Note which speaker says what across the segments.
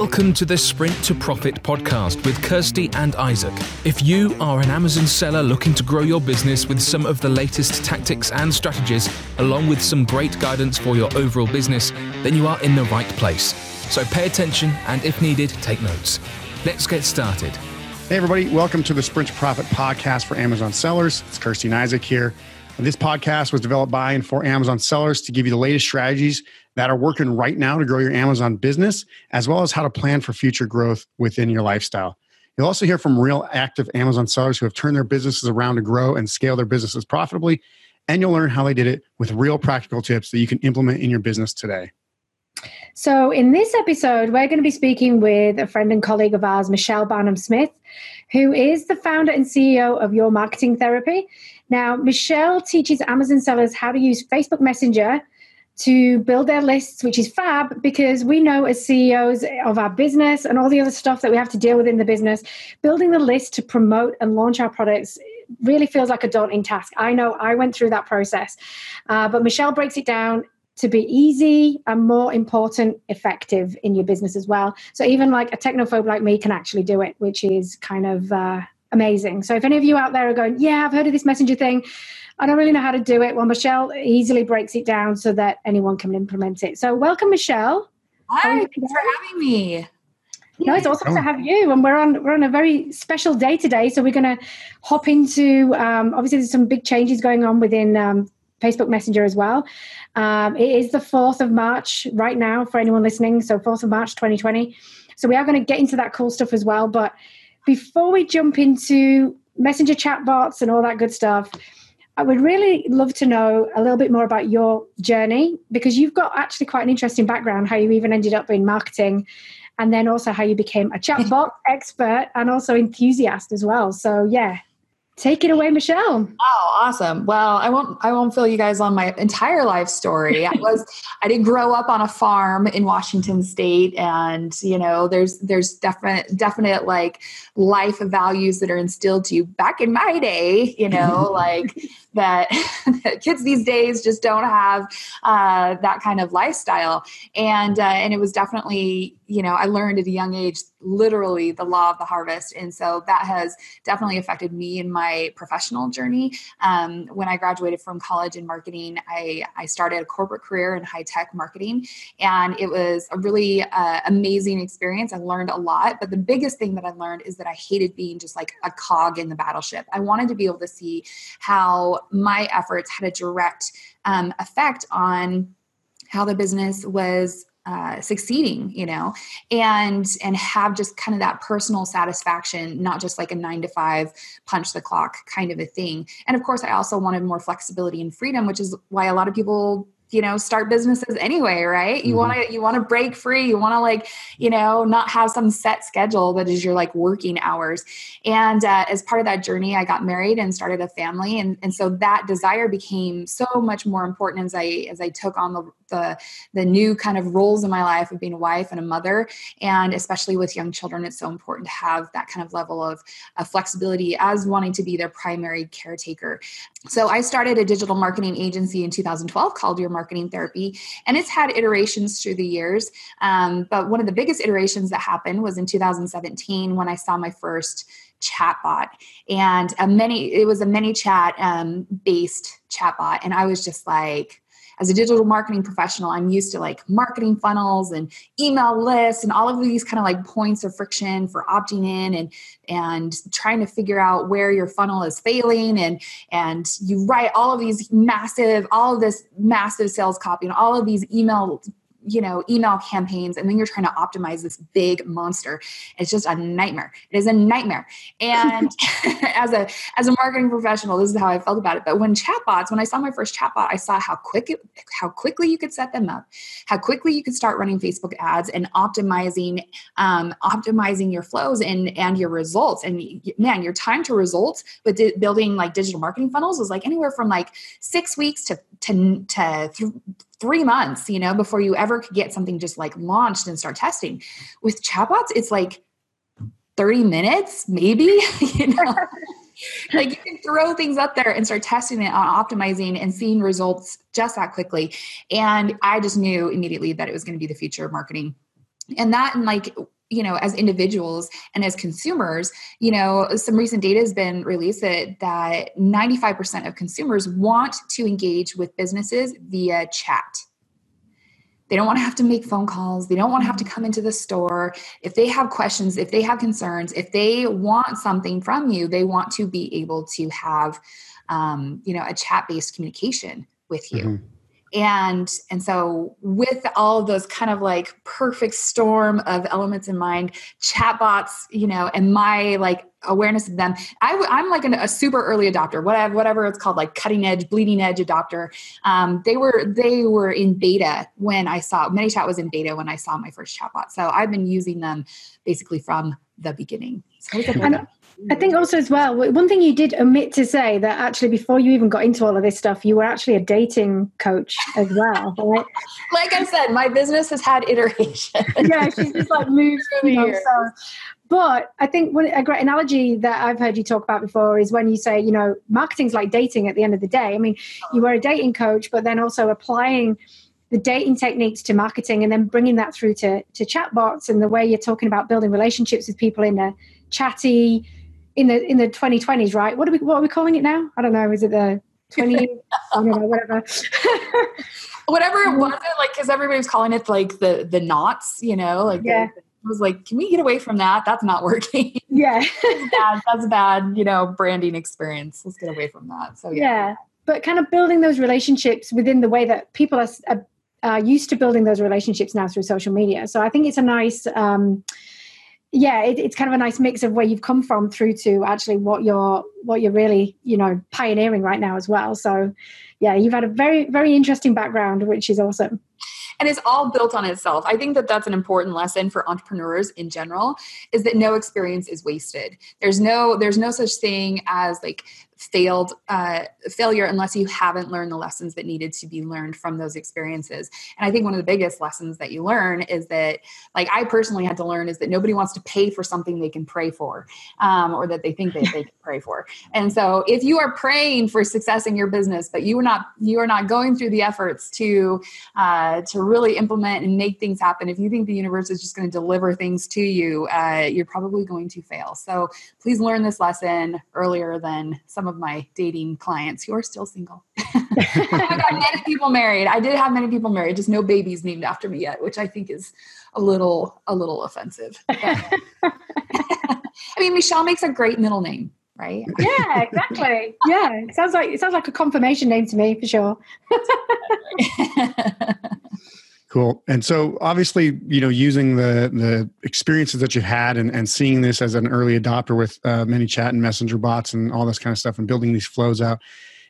Speaker 1: Welcome to the Sprint to Profit podcast with Kirsty and Isaac. If you are an Amazon seller looking to grow your business with some of the latest tactics and strategies, along with some great guidance for your overall business, then you are in the right place. So pay attention and, if needed, take notes. Let's get started.
Speaker 2: Hey, everybody, welcome to the Sprint to Profit podcast for Amazon sellers. It's Kirsty and Isaac here. This podcast was developed by and for Amazon sellers to give you the latest strategies that are working right now to grow your Amazon business, as well as how to plan for future growth within your lifestyle. You'll also hear from real active Amazon sellers who have turned their businesses around to grow and scale their businesses profitably. And you'll learn how they did it with real practical tips that you can implement in your business today.
Speaker 3: So, in this episode, we're going to be speaking with a friend and colleague of ours, Michelle Barnum Smith, who is the founder and CEO of Your Marketing Therapy. Now, Michelle teaches Amazon sellers how to use Facebook Messenger to build their lists, which is fab because we know as CEOs of our business and all the other stuff that we have to deal with in the business, building the list to promote and launch our products really feels like a daunting task. I know I went through that process, uh, but Michelle breaks it down to be easy and more important, effective in your business as well. So even like a technophobe like me can actually do it, which is kind of uh, amazing. So if any of you out there are going, yeah, I've heard of this messenger thing, I don't really know how to do it. Well, Michelle easily breaks it down so that anyone can implement it. So welcome, Michelle.
Speaker 4: Hi, thanks for having me.
Speaker 3: No, it's awesome to have you, and we're on we're on a very special day today. So we're going to hop into um, obviously there's some big changes going on within um, Facebook Messenger as well. Um, it is the 4th of March right now for anyone listening. So, 4th of March 2020. So, we are going to get into that cool stuff as well. But before we jump into Messenger chatbots and all that good stuff, I would really love to know a little bit more about your journey because you've got actually quite an interesting background, how you even ended up in marketing and then also how you became a chatbot expert and also enthusiast as well. So, yeah, Take it away, Michelle.
Speaker 4: Oh, awesome. Well, I won't I won't fill you guys on my entire life story. I was I did grow up on a farm in Washington state and, you know, there's there's definite definite like life values that are instilled to you back in my day, you know, like that, kids these days just don't have uh, that kind of lifestyle. And uh, and it was definitely you know I learned at a young age literally the law of the harvest, and so that has definitely affected me in my professional journey. Um, when I graduated from college in marketing, I I started a corporate career in high tech marketing, and it was a really uh, amazing experience. I learned a lot, but the biggest thing that I learned is that I hated being just like a cog in the battleship. I wanted to be able to see how my efforts had a direct um, effect on how the business was uh, succeeding you know and and have just kind of that personal satisfaction not just like a nine to five punch the clock kind of a thing. And of course i also wanted more flexibility and freedom which is why a lot of people you know start businesses anyway right? You mm-hmm. want to you want to break free. You want to like you know not have some set schedule that is your like working hours. And uh, as part of that journey i got married and started a family. And and so that desire became so much more important as i as i took on the the the new kind of roles in my life of being a wife and a mother. And especially with young children it's so important to have that kind of level of, of flexibility as wanting to be their primary caretaker. So i started a digital marketing agency in 2012 called your marketing therapy and it's had iterations through the years. Um, but one of the biggest iterations that happened was in 2017 when i saw my first chatbot. And a many it was a ManyChat um, based chatbot. And i was just like as a digital marketing professional, I'm used to like marketing funnels and email lists and all of these kind of like points of friction for opting in and and trying to figure out where your funnel is failing and and you write all of these massive all of this massive sales copy and all of these email you know email campaigns and then you're trying to optimize this big monster. It's just a nightmare. It is a nightmare. And as a as a marketing professional this is how i felt about it. But when chatbots when i saw my first chatbot i saw how quick it, how quickly you could set them up how quickly you could start running facebook ads and optimizing um, optimizing your flows and and your results. And man your time to results with di- building like digital marketing funnels was like anywhere from like six weeks to to, to th- three months, you know, before you ever could get something just like launched and start testing. With chatbots, it's like 30 minutes, maybe, you know. like you can throw things up there and start testing it on optimizing and seeing results just that quickly. And I just knew immediately that it was going to be the future of marketing and that and like you know as individuals and as consumers you know some recent data has been released that that 95% of consumers want to engage with businesses via chat. They don't want to have to make phone calls. They don't want to have to come into the store. If they have questions if they have concerns if they want something from you they want to be able to have um, you know a chat based communication with you. Mm-hmm and and so with all those kind of like perfect storm of elements in mind chatbots you know and my like awareness of them I, am like an, a super early adopter whatever whatever it's called like cutting edge bleeding edge adopter. Um, they were they were in beta when i saw ManyChat was in beta when i saw my first chatbot. So i've been using them basically from the beginning. So
Speaker 3: I think also as well, one thing you did omit to say that actually before you even got into all of this stuff, you were actually a dating coach as well, right?
Speaker 4: like I said, my business has had iterations.
Speaker 3: yeah, she's just like moved through so. But I think one, a great analogy that I've heard you talk about before is when you say, you know, marketing's like dating at the end of the day. I mean, you were a dating coach, but then also applying the dating techniques to marketing and then bringing that through to, to chatbots and the way you're talking about building relationships with people in a chatty, in the in the 2020s, right? What are we what are we calling it now? I don't know. Is it the 20? I don't know. Whatever.
Speaker 4: whatever it was, like because everybody was calling it like the the knots, you know, like yeah. The, I was like, can we get away from that? That's not working.
Speaker 3: Yeah,
Speaker 4: that's bad. That's bad. You know, branding experience. Let's get away from that. So yeah.
Speaker 3: yeah. but kind of building those relationships within the way that people are, are used to building those relationships now through social media. So I think it's a nice. Um, yeah it, it's kind of a nice mix of where you've come from through to actually what you're what you're really you know pioneering right now as well. So yeah you've had a very very interesting background which is awesome.
Speaker 4: And it's all built on itself. I think that that's an important lesson for entrepreneurs in general is that no experience is wasted. There's no there's no such thing as like failed uh, failure unless you haven't learned the lessons that needed to be learned from those experiences. And i think one of the biggest lessons that you learn is that like i personally had to learn is that nobody wants to pay for something they can pray for um, or that they think that they can pray for. And so if you are praying for success in your business but you are not you are not going through the efforts to uh, to really implement and make things happen if you think the universe is just going to deliver things to you uh, you're probably going to fail. So please learn this lesson earlier than some of my dating clients who are still single. I've got many people married. I did have many people married, just no babies named after me yet, which I think is a little a little offensive. I mean, Michelle makes a great middle name, right?
Speaker 3: Yeah, exactly. Yeah, it sounds like it sounds like a confirmation name to me for sure.
Speaker 2: Cool. And so obviously, you know, using the the experiences that you've had and, and seeing this as an early adopter with uh, ManyChat and messenger bots and all this kind of stuff and building these flows out,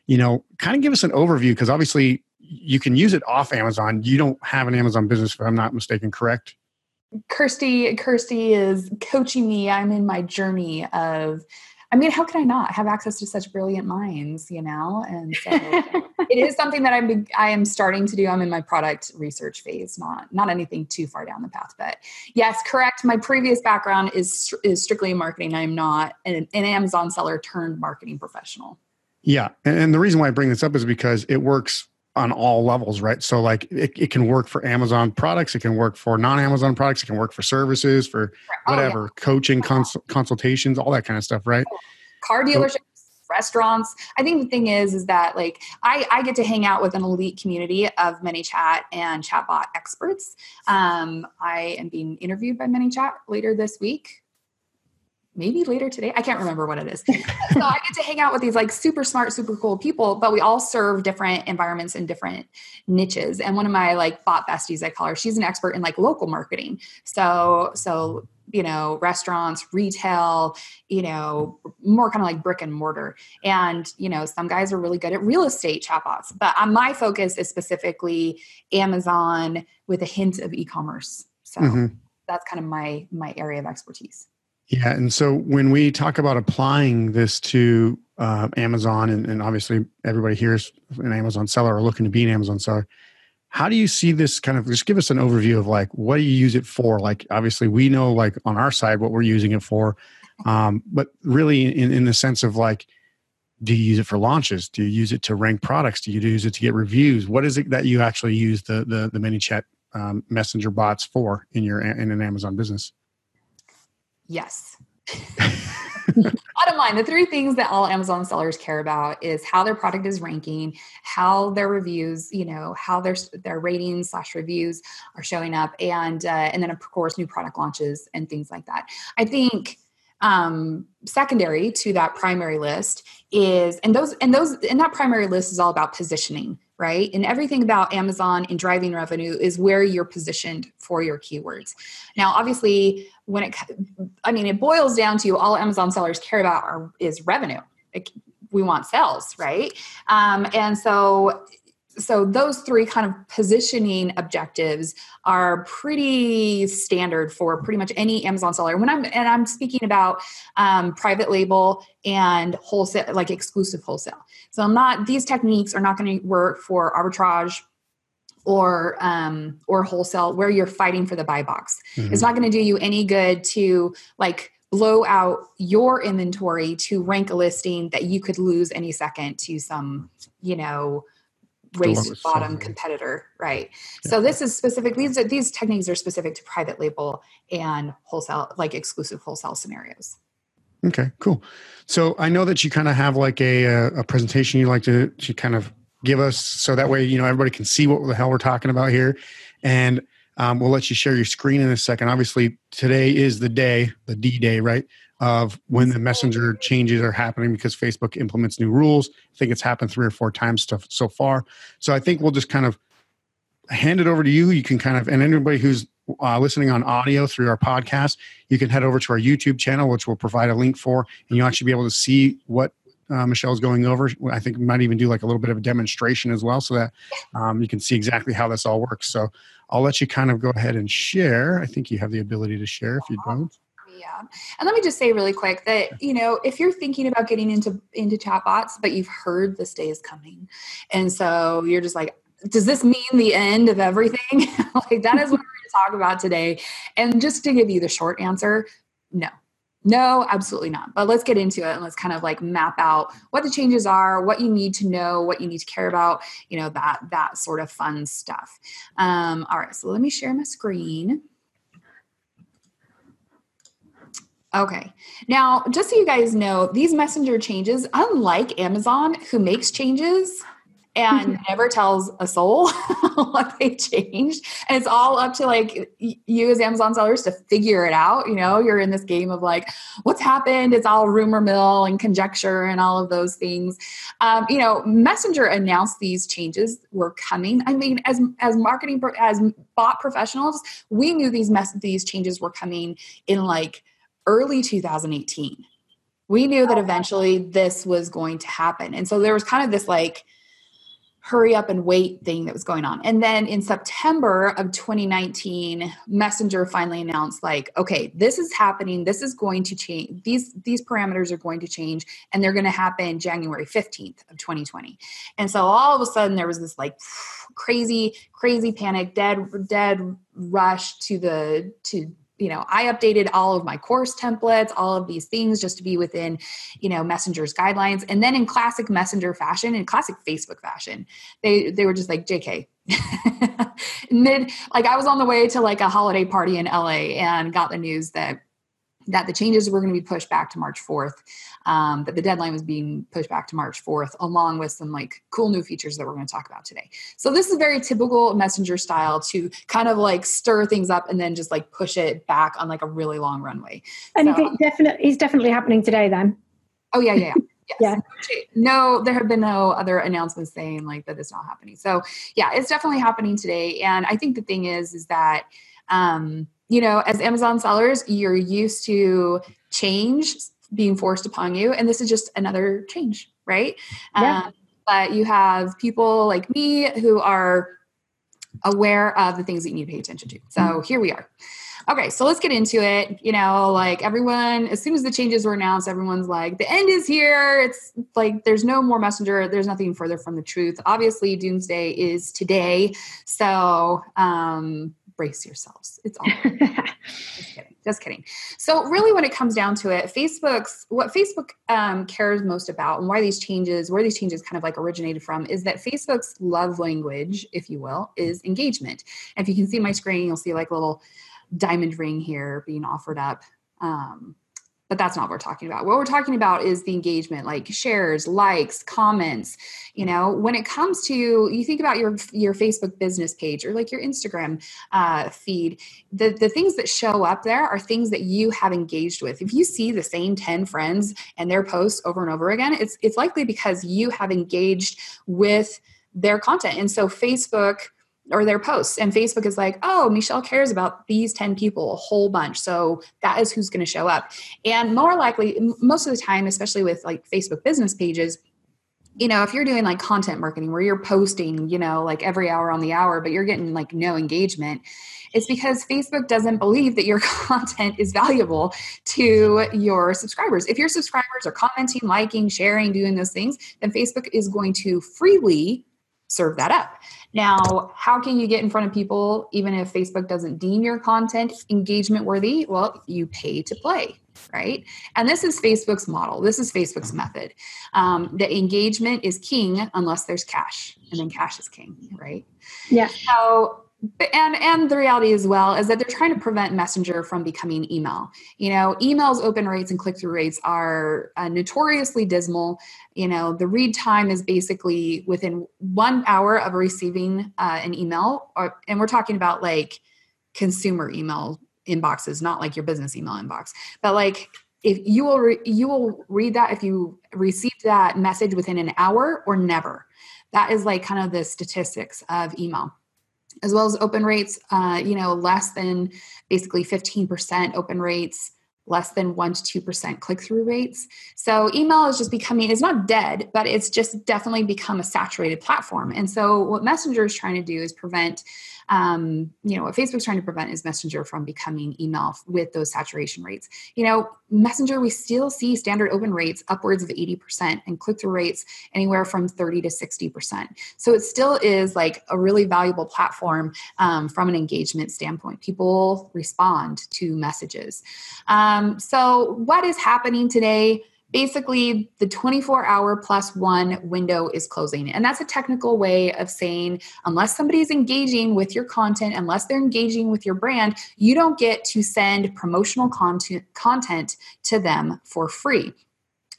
Speaker 2: you know, kind of give us an overview because obviously you can use it off Amazon. You don't have an Amazon business, if I'm not mistaken, correct?
Speaker 4: Kirsty, Kirsty is coaching me. I'm in my journey of I mean, how can I not have access to such brilliant minds, you know? And so it is something that I'm I am starting to do. I'm in my product research phase, not not anything too far down the path, but yes, correct. My previous background is is strictly in marketing. I'm not an, an Amazon seller turned marketing professional.
Speaker 2: Yeah, and, and the reason why I bring this up is because it works on all levels, right? So like it, it can work for Amazon products, it can work for non-Amazon products, it can work for services, for whatever, oh, yeah. coaching, cons- consultations, all that kind of stuff, right?
Speaker 4: Car dealerships, restaurants. I think the thing is, is that like I, I get to hang out with an elite community of ManyChat and chatbot experts. Um, I am being interviewed by ManyChat later this week maybe later today. I can't remember what it is. so I get to hang out with these like super smart, super cool people, but we all serve different environments and different niches. And one of my like bot besties, I call her, she's an expert in like local marketing. So, so, you know, restaurants, retail, you know, more kind of like brick and mortar. And, you know, some guys are really good at real estate chatbots, but uh, my focus is specifically Amazon with a hint of e-commerce. So mm-hmm. that's kind of my, my area of expertise.
Speaker 2: Yeah, and so when we talk about applying this to uh, Amazon, and, and, obviously everybody here is an Amazon seller or looking to be an Amazon seller, how do you see this kind of? Just give us an overview of like what do you use it for? Like obviously we know like on our side what we're using it for, um, but really in, in the sense of like, do you use it for launches? Do you use it to rank products? Do you use it to get reviews? What is it that you actually use the the the ManyChat um, messenger bots for in your in an Amazon business?
Speaker 4: Yes. Bottom line, the three things that all Amazon sellers care about is how their product is ranking, how their reviews, you know, how their their ratings slash reviews are showing up, and uh, and then of course new product launches and things like that. I think um, secondary to that primary list is and those and those and that primary list is all about positioning right and everything about amazon and driving revenue is where you're positioned for your keywords now obviously when it i mean it boils down to all amazon sellers care about are, is revenue we want sales right um, and so so those three kind of positioning objectives are pretty standard for pretty much any Amazon seller. When I'm and I'm speaking about um, private label and wholesale, like exclusive wholesale. So I'm not; these techniques are not going to work for arbitrage or um, or wholesale where you're fighting for the buy box. Mm-hmm. It's not going to do you any good to like blow out your inventory to rank a listing that you could lose any second to some you know race to bottom competitor right yeah. so this is specific these these techniques are specific to private label and wholesale like exclusive wholesale scenarios
Speaker 2: okay cool so i know that you kind of have like a, a presentation you like to, to kind of give us so that way you know everybody can see what the hell we're talking about here and um, we'll let you share your screen in a second obviously today is the day the d day right of when the messenger changes are happening because Facebook implements new rules. I think it's happened three or four times to, so far. So I think we'll just kind of hand it over to you. You can kind of, and anybody who's uh, listening on audio through our podcast, you can head over to our YouTube channel, which we'll provide a link for, and you'll actually be able to see what uh, Michelle's going over. I think we might even do like a little bit of a demonstration as well so that um, you can see exactly how this all works. So I'll let you kind of go ahead and share. I think you have the ability to share if you don't.
Speaker 4: Yeah. And let me just say really quick that you know if you're thinking about getting into into chatbots but you've heard this day is coming and so you're just like does this mean the end of everything? Like that is what we're going to talk about today. And just to give you the short answer no no, absolutely not. But let's get into it and let's kind of like map out what the changes are, what you need to know, what you need to care about, you know, that that sort of fun stuff. Um, all right, so let me share my screen. Okay. Now, just so you guys know, these messenger changes, unlike Amazon, who makes changes and never tells a soul what they changed, and it's all up to like you as Amazon sellers to figure it out. You know, you're in this game of like, what's happened? It's all rumor mill and conjecture and all of those things. Um, you know, Messenger announced these changes were coming. I mean, as as marketing as bot professionals, we knew these mess these changes were coming in like early 2018 we knew that eventually this was going to happen and so there was kind of this like hurry up and wait thing that was going on. And then in september of 2019 messenger finally announced like okay this is happening. This is going to change these these parameters are going to change and they're going to happen january 15th of 2020 and so all of a sudden there was this like crazy crazy panic dead dead rush to the to you know i updated all of my course templates all of these things just to be within you know messenger's guidelines. And then in classic messenger fashion in classic facebook fashion they they were just like jk mid like i was on the way to like a holiday party in la and got the news that that the changes were going to be pushed back to March 4th, um, that the deadline was being pushed back to March 4th, along with some like cool new features that we're going to talk about today. So this is very typical messenger style to kind of like stir things up and then just like push it back on like a really long runway.
Speaker 3: And so, definitely is definitely happening today then.
Speaker 4: Oh yeah, yeah. yeah. Yes. Yeah. No, there have been no other announcements saying like that it's not happening. So yeah, it's definitely happening today. And I think the thing is, is that um, you know, as Amazon sellers, you're used to change being forced upon you. And this is just another change, right? Yeah. Um, but you have people like me who are aware of the things that you need to pay attention to. So mm-hmm. here we are. Okay, so let's get into it. You know, like everyone, as soon as the changes were announced, everyone's like, the end is here. It's like there's no more messenger. There's nothing further from the truth. Obviously, doomsday is today. So, um, brace yourselves. It's all just kidding. Just kidding. So, really, when it comes down to it, Facebook's what Facebook um, cares most about, and why these changes, where these changes kind of like originated from, is that Facebook's love language, if you will, is engagement. And if you can see my screen, you'll see like a little diamond ring here being offered up. Um, but that's not what we're talking about. What we're talking about is the engagement, like shares, likes, comments. You know, when it comes to you think about your your Facebook business page or like your Instagram uh, feed, the the things that show up there are things that you have engaged with. If you see the same ten friends and their posts over and over again, it's it's likely because you have engaged with their content. And so Facebook or their posts. And facebook is like oh michelle cares about these 10 people a whole bunch so that is who's going to show up. And more likely most of the time especially with like facebook business pages you know if you're doing like content marketing where you're posting you know like every hour on the hour but you're getting like no engagement it's because facebook doesn't believe that your content is valuable to your subscribers. If your subscribers are commenting liking sharing doing those things then facebook is going to freely serve that up now, how can you get in front of people even if Facebook doesn't deem your content engagement worthy? Well, you pay to play, right? And this is Facebook's model. This is Facebook's method. Um, the engagement is king unless there's cash, and then cash is king, right?
Speaker 3: Yeah.
Speaker 4: So and and the reality as well is that they're trying to prevent messenger from becoming email. You know emails open rates and click-through rates are uh, notoriously dismal. You know the read time is basically within one hour of receiving uh, an email or, and we're talking about like consumer email inboxes not like your business email inbox. But like if you will re- you will read that if you receive that message within an hour or never. That is like kind of the statistics of email as well as open rates, uh, you know, less than basically 15% open rates, less than 1% to 2% click through rates. So email is just becoming, it's not dead, but it's just definitely become a saturated platform. And so what Messenger is trying to do is prevent um, you know, what Facebook's trying to prevent is Messenger from becoming email with those saturation rates. You know, Messenger, we still see standard open rates upwards of 80% and click through rates anywhere from 30 to 60%. So it still is like a really valuable platform um, from an engagement standpoint. People respond to messages. Um, so, what is happening today? Basically the 24 hour plus one window is closing. And that's a technical way of saying, unless somebody's engaging with your content, unless they're engaging with your brand, you don't get to send promotional content, content to them for free.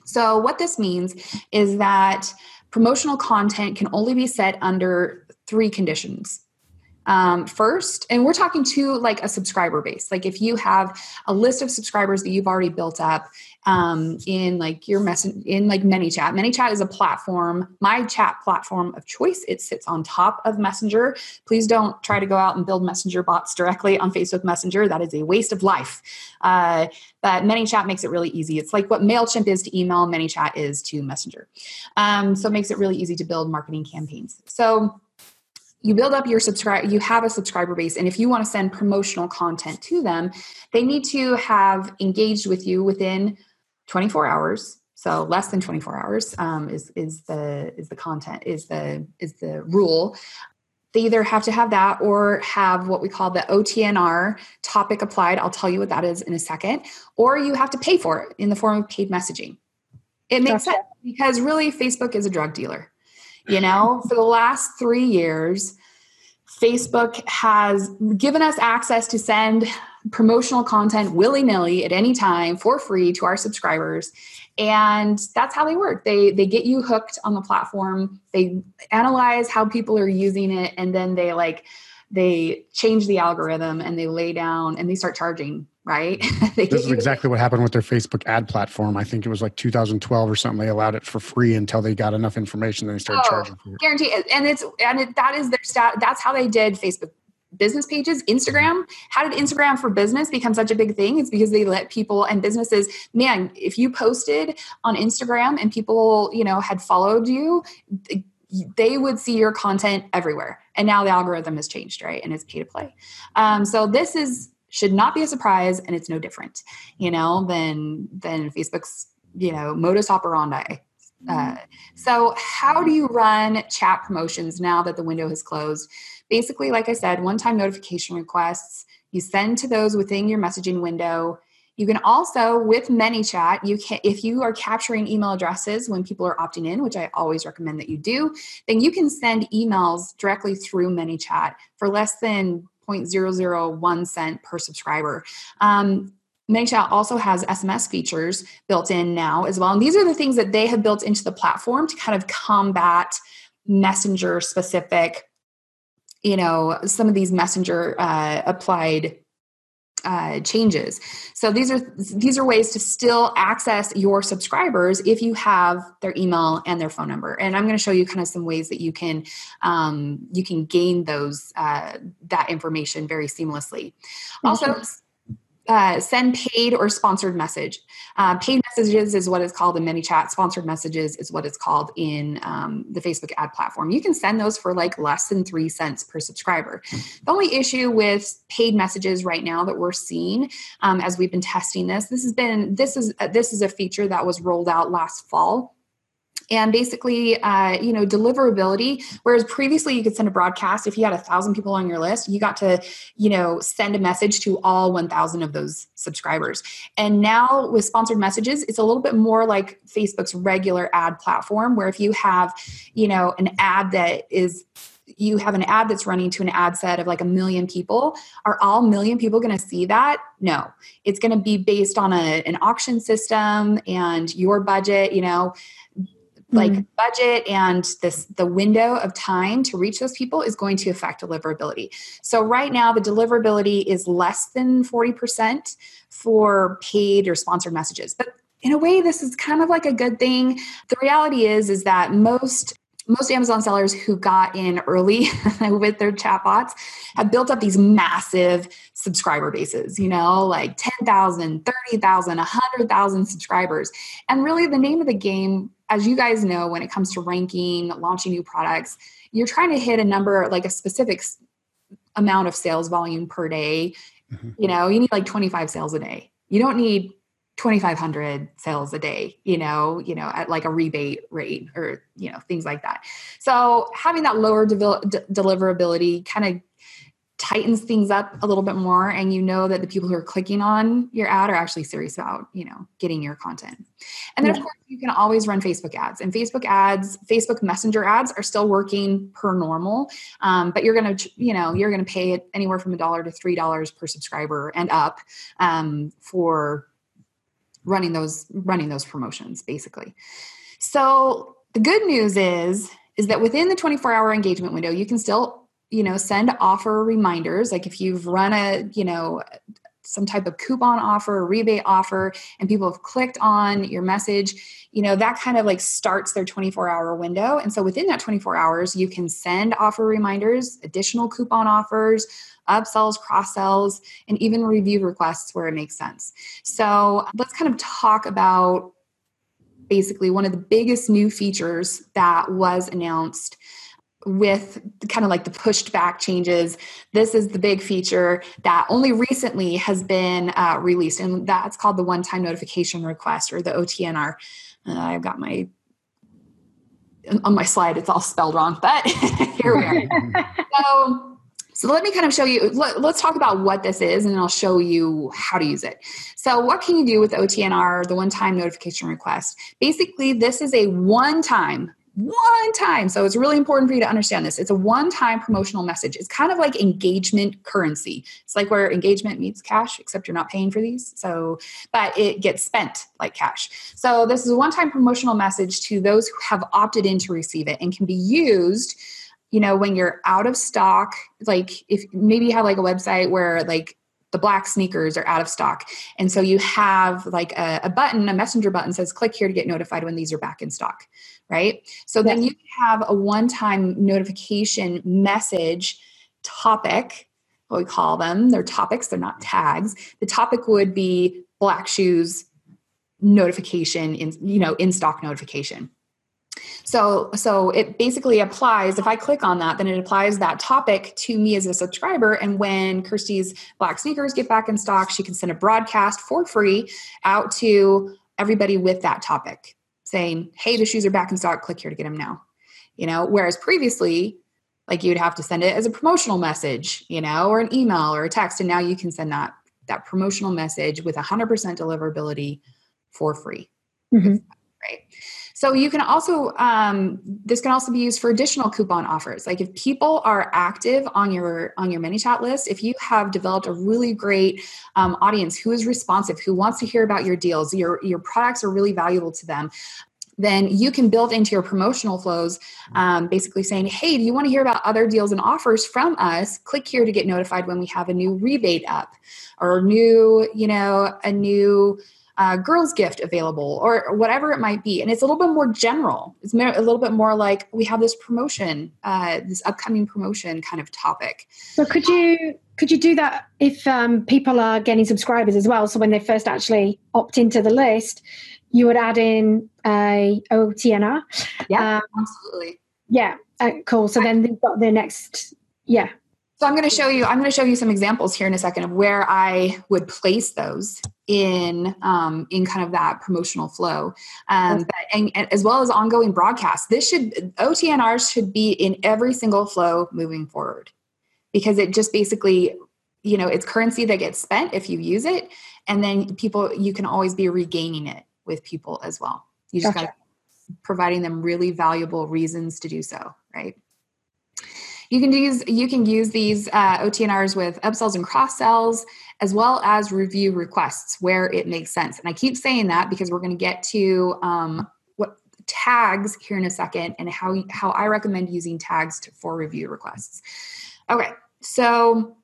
Speaker 4: So, what this means is that promotional content can only be set under three conditions um, first and we're talking to like a subscriber base like if you have a list of subscribers that you've already built up um, in like your message in like ManyChat. ManyChat is a platform, my chat platform of choice. It sits on top of Messenger. Please don't try to go out and build Messenger bots directly on Facebook Messenger. That is a waste of life. Uh, but ManyChat makes it really easy. It's like what MailChimp is to email, ManyChat is to Messenger. Um, so it makes it really easy to build marketing campaigns. So you build up your subscribe you have a subscriber base and if you want to send promotional content to them they need to have engaged with you within 24 hours so less than 24 hours um, is is the is the content is the is the rule they either have to have that or have what we call the OTNR topic applied. I'll tell you what that is in a second. Or you have to pay for it in the form of paid messaging. It makes gotcha. sense because really Facebook is a drug dealer. You know, for the last three years, Facebook has given us access to send promotional content willy nilly at any time for free to our subscribers. And that's how they work. They they get you hooked on the platform. They analyze how people are using it, and then they like they change the algorithm and they lay down and they start charging right?
Speaker 2: this is exactly what happened with their Facebook ad platform. I think it was like 2012 or something. They allowed it for free until they got enough information. Then they started oh, charging for it.
Speaker 4: Guarantee, and it's and it, that is their stat. That's how they did Facebook business pages instagram how did instagram for business become such a big thing it's because they let people and businesses man if you posted on instagram and people you know had followed you they would see your content everywhere and now the algorithm has changed right and it's pay to play um, so this is should not be a surprise and it's no different you know than than facebook's you know modus operandi. Uh, so how do you run chat promotions now that the window has closed? Basically like i said one time notification requests You send to those within your messaging window. You can also, with ManyChat, you can if you are capturing email addresses when people are opting in, which I always recommend that you do, then you can send emails directly through ManyChat for less than 0.001 cent per subscriber. Um, ManyChat also has SMS features built in now as well. And these are the things that they have built into the platform to kind of combat messenger specific, you know, some of these messenger uh, applied uh, changes. So these are these are ways to still access your subscribers if you have their email and their phone number. And I'm going to show you kind of some ways that you can um, you can gain those uh, that information very seamlessly. Also, uh, send paid or sponsored message. Uh, paid messages is what is called in ManyChat. Sponsored messages is what it's called in um, the Facebook ad platform. You can send those for like less than three cents per subscriber. The only issue with paid messages right now that we're seeing um, as we've been testing this, this has been this is uh, this is a feature that was rolled out last fall and basically uh, you know deliverability whereas previously you could send a broadcast if you had a thousand people on your list you got to you know send a message to all 1000 of those subscribers. And now with sponsored messages it's a little bit more like facebook's regular ad platform where if you have you know an ad that is you have an ad that's running to an ad set of like a million people are all million people going to see that? No. It's going to be based on a, an auction system and your budget you know like mm. budget and this the window of time to reach those people is going to affect deliverability so right now the deliverability is less than 40% for paid or sponsored messages but in a way this is kind of like a good thing the reality is is that most most Amazon sellers who got in early with their chatbots have built up these massive subscriber bases, you know, like 10,000, 30,000, 100,000 subscribers. And really, the name of the game as you guys know, when it comes to ranking, launching new products, you're trying to hit a number, like a specific amount of sales volume per day. Mm-hmm. You know, you need like 25 sales a day. You don't need 2500 sales a day you know you know at like a rebate rate or you know things like that so having that lower de- deliverability kind of tightens things up a little bit more and you know that the people who are clicking on your ad are actually serious about you know getting your content and then yeah. of course you can always run facebook ads and facebook ads facebook messenger ads are still working per normal um, but you're going to you know you're going to pay it anywhere from a dollar to three dollars per subscriber and up um, for running those running those promotions basically so the good news is is that within the 24 hour engagement window you can still you know send offer reminders. Like if you've run a you know some type of coupon offer rebate offer and people have clicked on your message you know that kind of like starts their 24 hour window. And so within that 24 hours you can send offer reminders additional coupon offers upsells cross sells and even review requests where it makes sense. So let's kind of talk about basically one of the biggest new features that was announced with kind of like the pushed back changes. This is the big feature that only recently has been uh, released, and that's called the one time notification request or the OTNR. Uh, I've got my on my slide, it's all spelled wrong, but here we are. so, so let me kind of show you. Let, us talk about what this is, and I'll show you how to use it. So, what can you do with OTNR, the one time notification request? Basically, this is a one time one time. So it's really important for you to understand this. It's a one time promotional message. It's kind of like engagement currency. It's like where engagement meets cash, except you're not paying for these. So, but it gets spent like cash. So this is a one time promotional message to those who have opted in to receive it and can be used. You know, when you're out of stock, like if maybe you have like a website where like the black sneakers are out of stock. And so you have like a, a, button, a messenger button says, click here to get notified when these are back in stock right? So then you have a one time notification message topic, what we call them. They're topics, they're not tags. The topic would be black shoes notification in you know in stock notification so so it basically applies if i click on that then it applies that topic to me as a subscriber and when kirsty's black sneakers get back in stock she can send a broadcast for free out to everybody with that topic saying, hey, the shoes are back in stock, click here to get them now. You know, whereas previously, like you'd have to send it as a promotional message, you know, or an email or a text. And now you can send that that promotional message with 100% deliverability for free. Mm-hmm. Right. So you can also um, this can also be used for additional coupon offers. Like if people are active on your on your ManyChat list, if you have developed a really great um, audience who is responsive, who wants to hear about your deals, your your products are really valuable to them then you can build into your promotional flows um, basically saying hey do you want to hear about other deals and offers from us click here to get notified when we have a new rebate up or new you know a new uh, girls gift available or whatever it might be. And it's a little bit more general. It's a little bit more like we have this promotion uh, this upcoming promotion kind of topic.
Speaker 3: So could you could you do that if um, people are getting subscribers as well? So when they first actually opt into the list you would add in a otnr
Speaker 4: yeah um, absolutely.
Speaker 3: yeah uh, cool. So then they've got the next yeah.
Speaker 4: So I'm going to show you. I'm going to show you some examples here in a second of where I would place those in um, in kind of that promotional flow, um, but, and, and, as well as ongoing broadcasts. This should OTNRs should be in every single flow moving forward, because it just basically, you know, it's currency that gets spent if you use it, and then people you can always be regaining it with people as well. You just gotcha. got providing them really valuable reasons to do so, right? You can use you can use these uh, OTNRs with upsells and cross sells, as well as review requests where it makes sense. And I keep saying that because we're going to get to um, what tags here in a second, and how how I recommend using tags to, for review requests. Okay, so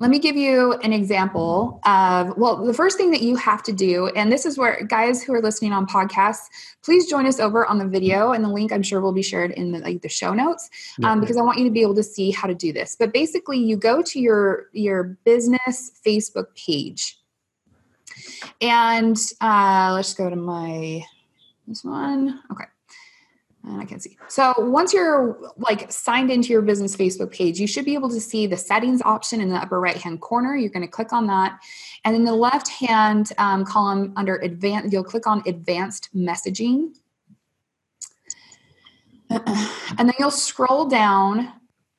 Speaker 4: let me give you an example of well the first thing that you have to do and this is where guys who are listening on podcasts please join us over on the video and the link i'm sure will be shared in the, like the show notes um, because i want you to be able to see how to do this. But basically you go to your your business facebook page. And uh, let's go to my this one. Okay and I can see. So once you're like signed into your business Facebook page, you should be able to see the settings option in the upper right hand corner. You're going to click on that. And in the left hand um, column under advanced, you'll click on advanced messaging. And then you'll scroll down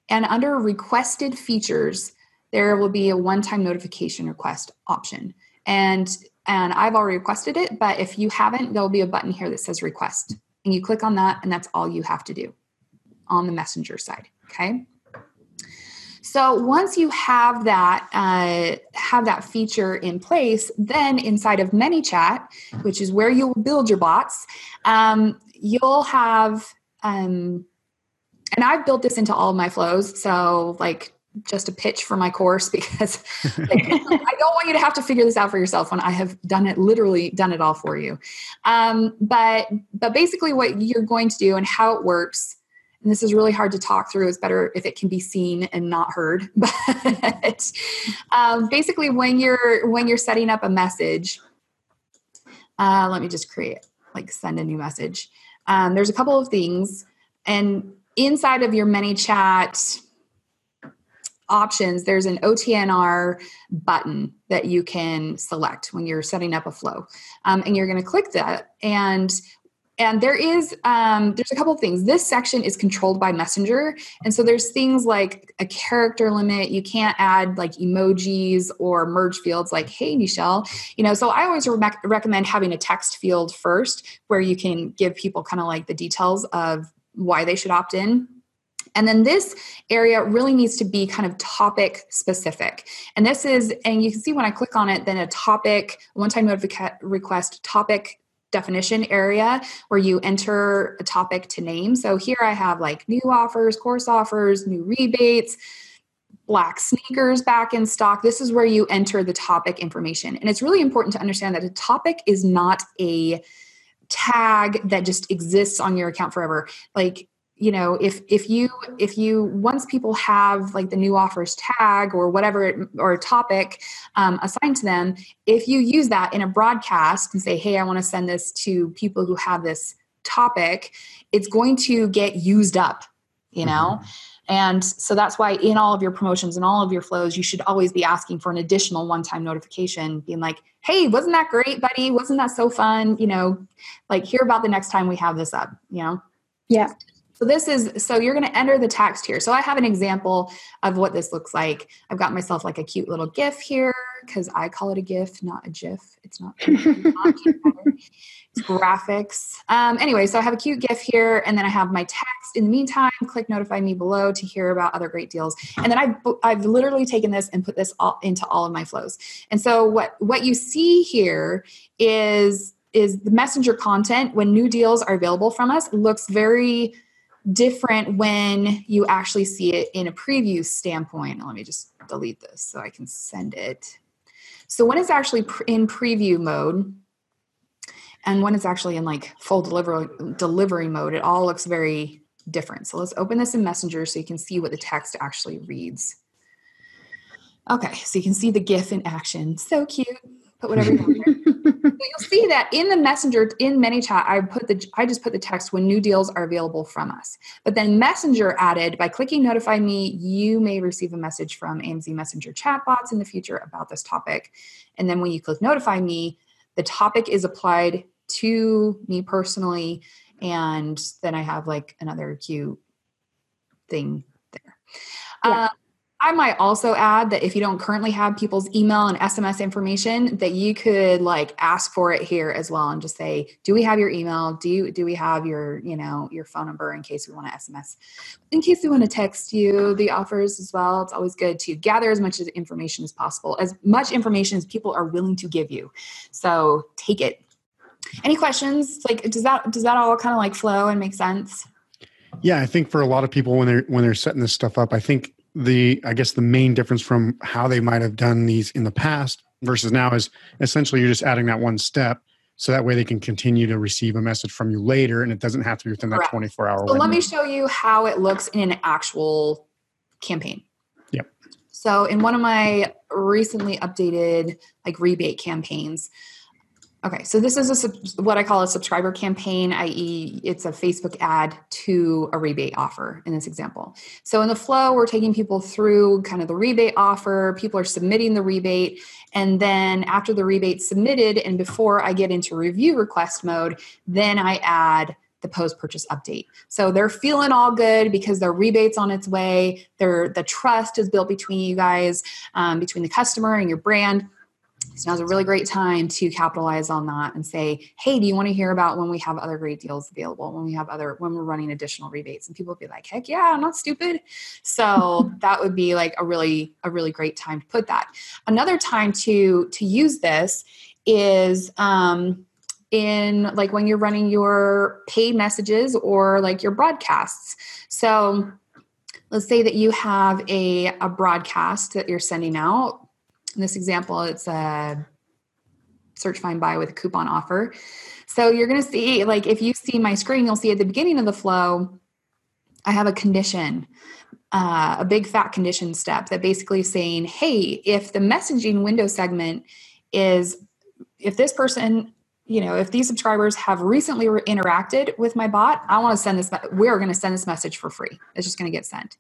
Speaker 4: and under requested features, there will be a one-time notification request option. And and I've already requested it, but if you haven't, there'll be a button here that says request and you click on that and that's all you have to do on the messenger side okay? So once you have that uh, have that feature in place then inside of manychat which is where you'll build your bots um, you'll have um, and i've built this into all of my flows so like just a pitch for my course because like, I don't want you to have to figure this out for yourself when I have done it literally done it all for you. Um, but but basically what you're going to do and how it works and this is really hard to talk through it's better if it can be seen and not heard but um, basically when you're when you're setting up a message uh, let me just create like send a new message um, there's a couple of things and inside of your ManyChat options, there's an OTNR button that you can select when you're setting up a flow. Um, and you're going to click that. And and there is um, there's a couple of things this section is controlled by messenger and so there's things like a character limit you can't add like emojis or merge fields like hey michelle you know so i always re- recommend having a text field first where you can give people kind of like the details of why they should opt in and then this area really needs to be kind of topic specific. And this is, and you can see when I click on it, then a topic, one time notification request topic definition area where you enter a topic to name. So here I have like new offers, course offers, new rebates, black sneakers back in stock. This is where you enter the topic information. And it's really important to understand that a topic is not a tag that just exists on your account forever. Like you know if if you if you once people have like the new offers tag or whatever or topic um, assigned to them if you use that in a broadcast and say hey i want to send this to people who have this topic it's going to get used up you know? Mm-hmm. and so that's why in all of your promotions and all of your flows you should always be asking for an additional one time notification being like hey wasn't that great buddy? Wasn't that so fun? You know like hear about the next time we have this up you know?
Speaker 3: Yeah
Speaker 4: So this is so you're going to enter the text here. So I have an example of what this looks like. I've got myself like a cute little GIF here because I call it a GIF, not a GIF. It's not. it's graphics. Um, anyway, so I have a cute GIF here, and then I have my text. In the meantime, click notify me below to hear about other great deals. And then I've I've literally taken this and put this all into all of my flows. And so what what you see here is is the messenger content when new deals are available from us looks very different when you actually see it in a preview standpoint. Let me just delete this so I can send it. So when it's actually in preview mode and when it's actually in like full delivery delivery mode, it all looks very different. So let's open this in Messenger so you can see what the text actually reads. Okay, so you can see the GIF in action. So cute. Put whatever you want you'll see that in the messenger in ManyChat, I put the I just put the text when new deals are available from us. But then Messenger added by clicking notify me, you may receive a message from AMZ Messenger chatbots in the future about this topic. And then when you click notify me, the topic is applied to me personally, and then I have like another cute thing there. Yeah. Uh, I might also add that if you don't currently have people's email and SMS information, that you could like ask for it here as well and just say, "Do we have your email? Do you do we have your you know your phone number in case we want to SMS, in case we want to text you the offers as well." It's always good to gather as much information as possible, as much information as people are willing to give you. So take it. Any questions? Like, does that does that all kind of like flow and make sense?
Speaker 2: Yeah, I think for a lot of people when they're when they're setting this stuff up, I think the i guess the main difference from how they might have done these in the past versus now is essentially you're just adding that one step so that way they can continue to receive a message from you later and it doesn't have to be within that 24 hour
Speaker 4: so window. let me show you how it looks in an actual campaign.
Speaker 2: Yep.
Speaker 4: So in one of my recently updated like rebate campaigns Okay, so this is a what I call a subscriber campaign, i.e., it's a Facebook ad to a rebate offer in this example. So in the flow, we're taking people through kind of the rebate offer. People are submitting the rebate, and then after the rebate submitted, and before I get into review request mode, then I add the post purchase update. So they're feeling all good because their rebates on its way. Their the trust is built between you guys, um, between the customer and your brand so now's a really great time to capitalize on that and say, hey, do you want to hear about when we have other great deals available, when we have other, when we're running additional rebates? And people would be like, heck yeah, I'm not stupid. So that would be like a really, a really great time to put that. Another time to to use this is um, in like when you're running your paid messages or like your broadcasts. So let's say that you have a, a broadcast that you're sending out in this example, it's a search find buy with a coupon offer. So you're going to see, like, if you see my screen, you'll see at the beginning of the flow, I have a condition, uh, a big fat condition step that basically is saying, hey, if the messaging window segment is, if this person, you know, if these subscribers have recently interacted with my bot, I want to send this, we're going to send this message for free. It's just going to get sent.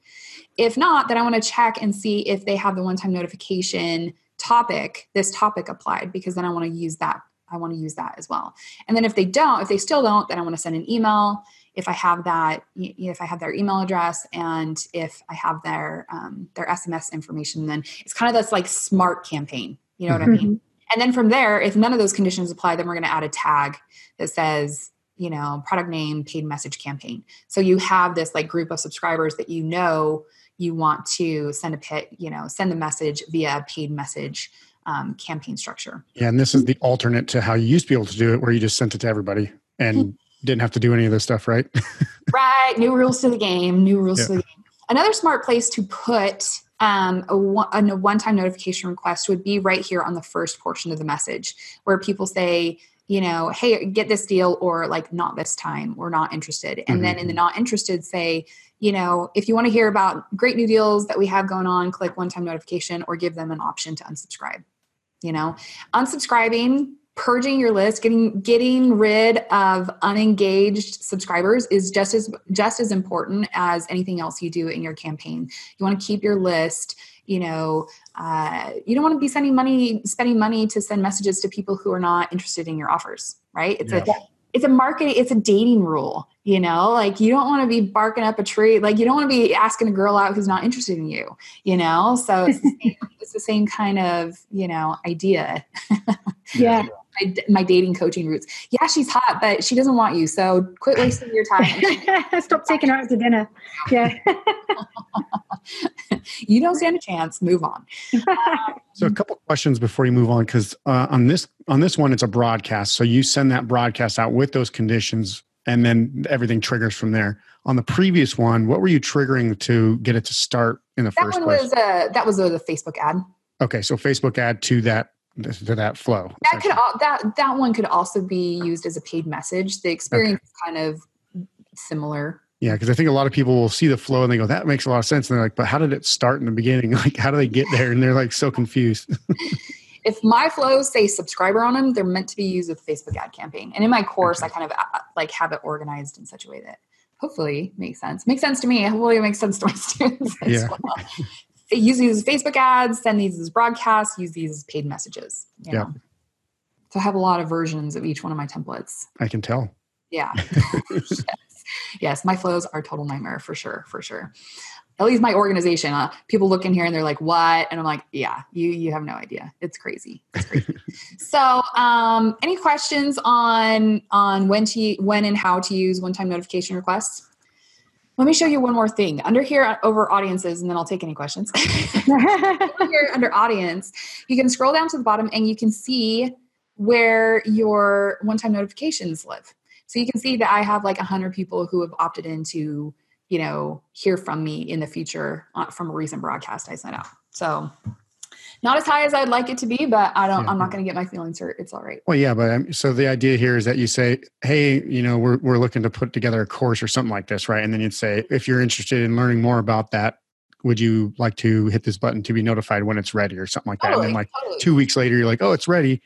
Speaker 4: If not, then I want to check and see if they have the one time notification topic, this topic applied, because then I want to use that. I want to use that as well. And then if they don't, if they still don't, then I want to send an email. If I have that, if I have their email address and if I have their um, their SMS information, then it's kind of this like smart campaign. You know what mm-hmm. I mean? And then from there, if none of those conditions apply, then we're going to add a tag that says you know product name paid message campaign so you have this like group of subscribers that you know you want to send a pit, you know, send a message via paid message um, campaign structure.
Speaker 2: Yeah, and this is the alternate to how you used to be able to do it, where you just sent it to everybody and mm-hmm. didn't have to do any of this stuff, right?
Speaker 4: right. New rules to the game. New rules yeah. to the game. Another smart place to put um, a, one, a one-time notification request would be right here on the first portion of the message, where people say, you know, hey, get this deal, or like not this time, we're not interested, and mm-hmm. then in the not interested, say, you know, if you want to hear about great new deals that we have going on, click one time notification or give them an option to unsubscribe. You know, unsubscribing, purging your list, getting getting rid of unengaged subscribers is just as just as important as anything else you do in your campaign. You want to keep your list you know uh, you don't want to be sending money spending money to send messages to people who are not interested in your offers right? It's yeah. a it's a marketing it's a dating rule you know? Like you don't want to be barking up a tree like you don't want to be asking a girl out who's not interested in you you know? So it's the same, it's the same kind of you know idea.
Speaker 3: Yeah
Speaker 4: my, my, dating coaching roots. Yeah she's hot but she doesn't want you so quit wasting your time.
Speaker 3: Stop taking her out to dinner. Yeah.
Speaker 4: You don't stand a chance. Move on.
Speaker 2: So a couple questions before you move on because uh, on this on this one it's a broadcast. So you send that broadcast out with those conditions and then everything triggers from there. On the previous one, what were you triggering to get it to start in the
Speaker 4: that
Speaker 2: first
Speaker 4: one
Speaker 2: place?
Speaker 4: Was a, that was a, the Facebook ad.
Speaker 2: Okay, so Facebook ad to that to that flow.
Speaker 4: That could that that one could also be used as a paid message. The experience okay. is kind of similar.
Speaker 2: Yeah, because I think a lot of people will see the flow and they go, "That makes a lot of sense." And they're like, "But how did it start in the beginning? Like, how do they get there?" And they're like so confused.
Speaker 4: if my flows say subscriber on them, they're meant to be used with Facebook ad campaign. And in my course, I kind of uh, like have it organized in such a way that hopefully makes sense. Makes sense to me. Hopefully it makes sense to my students as yeah. well. Use these as Facebook ads, send these as broadcasts, use these as paid messages. yeah. Know? So I have a lot of versions of each one of my templates.
Speaker 2: I can tell.
Speaker 4: Yeah. yes. yes, my flows are total nightmare for sure, for sure at least my organization uh, people look in here and they're like what and i'm like yeah you you have no idea it's crazy it's crazy so um, any questions on on when to when and how to use one time notification requests let me show you one more thing. Under here uh, over audiences and then i'll take any questions. Here under audience you can scroll down to the bottom and you can see where your one time notifications live. So you can see that i have like 100 people who have opted into you know, hear from me in the future uh, from a recent broadcast I sent out. So not as high as I'd like it to be, but I don't, yeah. I'm not going to get my feelings hurt. It's all right.
Speaker 2: Well, yeah, but um, so the idea here is that you say, Hey, you know, we're, we're looking to put together a course or something like this. Right. And then you'd say, if you're interested in learning more about that, would you like to hit this button to be notified when it's ready or something like that? Totally, and then like totally. two weeks later, you're like, Oh, it's ready.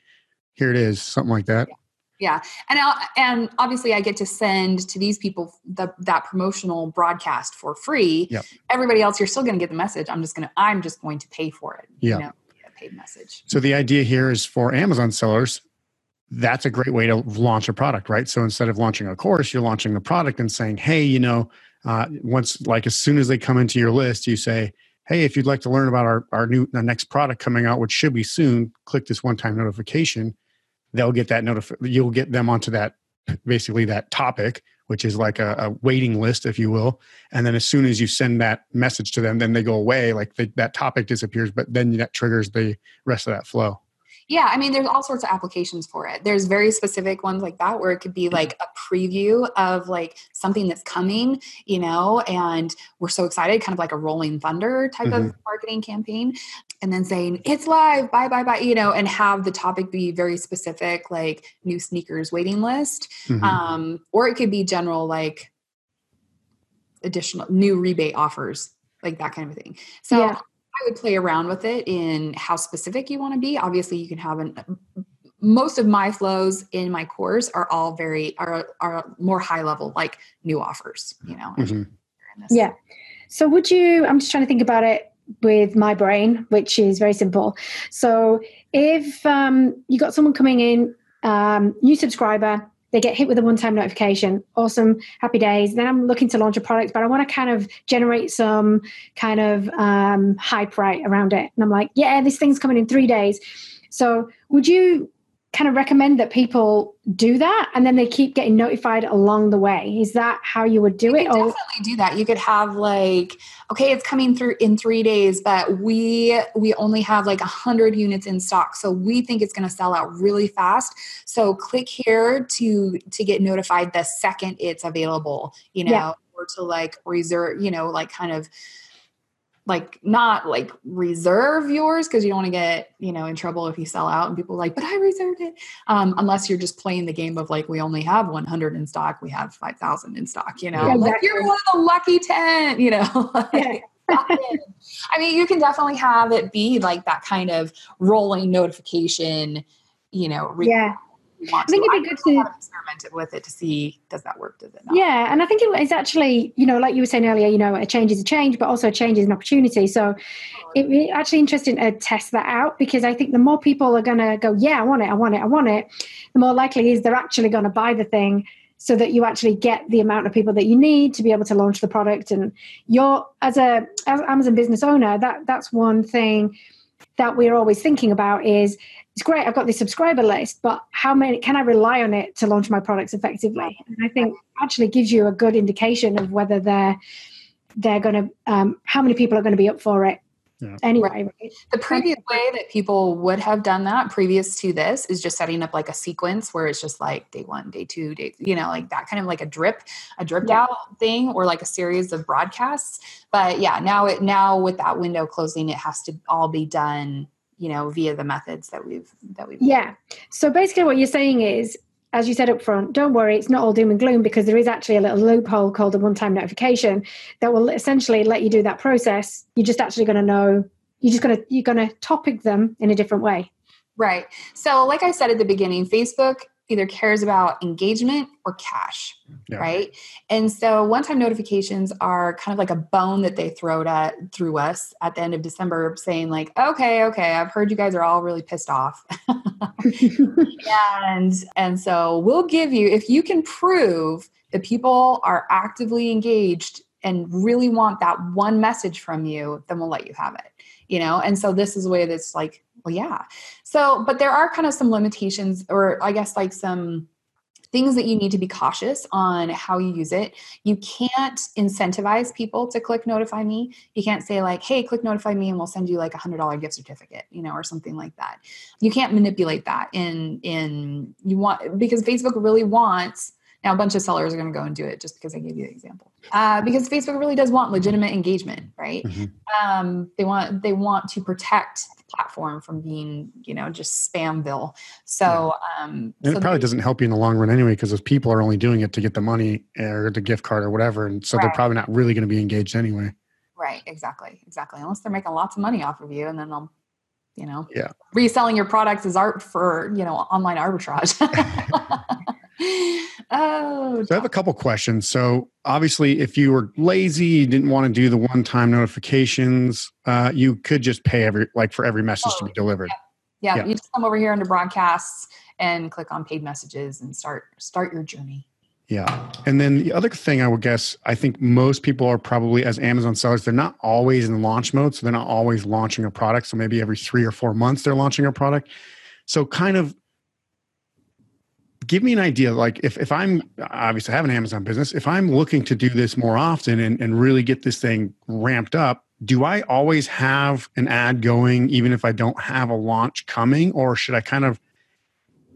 Speaker 2: Here it is. Something like that.
Speaker 4: Yeah yeah and I'll, and obviously i get to send to these people the, that promotional broadcast for free
Speaker 2: yep.
Speaker 4: everybody else you're still going to get the message i'm just going to i'm just going to pay for it
Speaker 2: yeah you know,
Speaker 4: paid message.
Speaker 2: So the idea here is for amazon sellers that's a great way to launch a product right? So instead of launching a course you're launching the product and saying hey you know uh, once like as soon as they come into your list you say hey if you'd like to learn about our, our new our next product coming out which should be soon click this one time notification they'll get that notif- you'll get them onto that basically that topic which is like a, a, waiting list if you will and then as soon as you send that message to them then they go away like the, that topic disappears but then that triggers the rest of that flow
Speaker 4: yeah, I mean, there's all sorts of applications for it. There's very specific ones like that where it could be like a preview of like something that's coming, you know, and we're so excited, kind of like a rolling thunder type mm-hmm. of marketing campaign. And then saying, it's live, bye, bye, bye, you know, and have the topic be very specific, like new sneakers waiting list. Mm-hmm. Um, or it could be general, like additional new rebate offers, like that kind of thing. So, yeah I would play around with it in how specific you want to be. Obviously, you can have an most of my flows in my course are all very are are more high level, like new offers. You know.
Speaker 3: Mm-hmm. Yeah. So would you? I'm just trying to think about it with my brain, which is very simple. So if um, you got someone coming in, um, new subscriber, they get hit with a one-time notification awesome happy days then i'm looking to launch a product but i want to kind of generate some kind of um, hype right around it and i'm like yeah this thing's coming in three days so would you kind of recommend that people do that and then they keep getting notified along the way. Is that how you would do
Speaker 4: you
Speaker 3: it
Speaker 4: or definitely do that. You could have like okay it's coming through in three days but we we only have like a hundred units in stock so we think it's going to sell out really fast. So click here to to get notified the second it's available you know yeah. or to like reserve you know like kind of like not like reserve yours because you don't want to get you know in trouble if you sell out and people like but i reserved it. Um, unless you're just playing the game of like we only have 100 in stock we have 5000 in stock you know? Yeah, like you're one of the lucky 10 you know? Like, i mean you can definitely have it be like that kind of rolling notification you know
Speaker 3: re- yeah
Speaker 4: I think it'd be good to experiment with it to see does that work, does it not?
Speaker 3: Yeah, and I think it is actually, you know, like you were saying earlier, you know, a change is a change, but also a change is an opportunity. So it'd be actually interesting to test that out because I think the more people are going to go, yeah, I want it, I want it, I want it, the more likely is they're actually going to buy the thing so that you actually get the amount of people that you need to be able to launch the product and you're as a as amazon business owner that that's one thing that we're always thinking about is it's great i've got this subscriber list but how many can i rely on it to launch my products effectively and i think actually gives you a good indication of whether they're they're going to um, how many people are going to be up for it yeah. Anyway,
Speaker 4: right. the previous way that people would have done that previous to this is just setting up like a sequence where it's just like day one, day two, day, you know, like that kind of like a drip, a dripped yeah. out thing or like a series of broadcasts. But yeah, now it, now with that window closing, it has to all be done you know via the methods that we've that we've
Speaker 3: yeah so basically what you're saying is as you said up front, don't worry, it's not all doom and gloom because there is actually a little loophole called a one time notification that will essentially let you do that process. You're just actually going to know, you're just going to, you're going to topic them in a different way.
Speaker 4: Right. So, like I said at the beginning, Facebook either cares about engagement or cash, yeah. right? And so one-time notifications are kind of like a bone that they throw at through us at the end of December, saying like, "Okay, okay, I've heard you guys are all really pissed off," and and so we'll give you if you can prove that people are actively engaged and really want that one message from you, then we'll let you have it. You know, and so this is a way that's like well, yeah. So, but there are kind of some limitations, or I guess like some things that you need to be cautious on how you use it. You can't incentivize people to click notify me. You can't say like, "Hey, click notify me and we'll send you like a $100 gift certificate," you know, or something like that. You can't manipulate that in in you want because Facebook really wants now, a bunch of sellers are going to go and do it just because I gave you the example. Uh, because Facebook really does want legitimate engagement, right? Mm-hmm. Um, they want they want to protect the platform from being, you know, just spamville. So, yeah. um, so
Speaker 2: it probably doesn't help you in the long run anyway, because those people are only doing it to get the money or the gift card or whatever, and so right. they're probably not really going to be engaged anyway.
Speaker 4: Right. Exactly. Exactly. Unless they're making lots of money off of you, and then they'll you know
Speaker 2: yeah
Speaker 4: reselling your products as art for you know online arbitrage
Speaker 3: oh,
Speaker 2: so I have a couple questions. So obviously, if you were lazy, you didn't want to do the one-time notifications, uh, you could just pay every like for every message oh, to be delivered.
Speaker 4: Yeah. Yeah, yeah. you just come over here under broadcasts and click on paid messages and start start your journey.
Speaker 2: Yeah. And then the other thing I would guess, I think most people are probably as Amazon sellers, they're not always in launch mode. So they're not always launching a product. So maybe every three or four months they're launching a product. So kind of give me an idea like if, if i'm obviously I have an amazon business. If i'm looking to do this more often and, and really get this thing ramped up do i always have an ad going even if i don't have a launch coming? Or should i kind of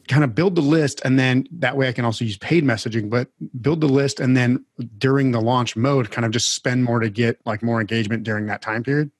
Speaker 2: kind of build the list and then that way i can also use paid messaging but build the list and then during the launch mode kind of just spend more to get like more engagement during that time period?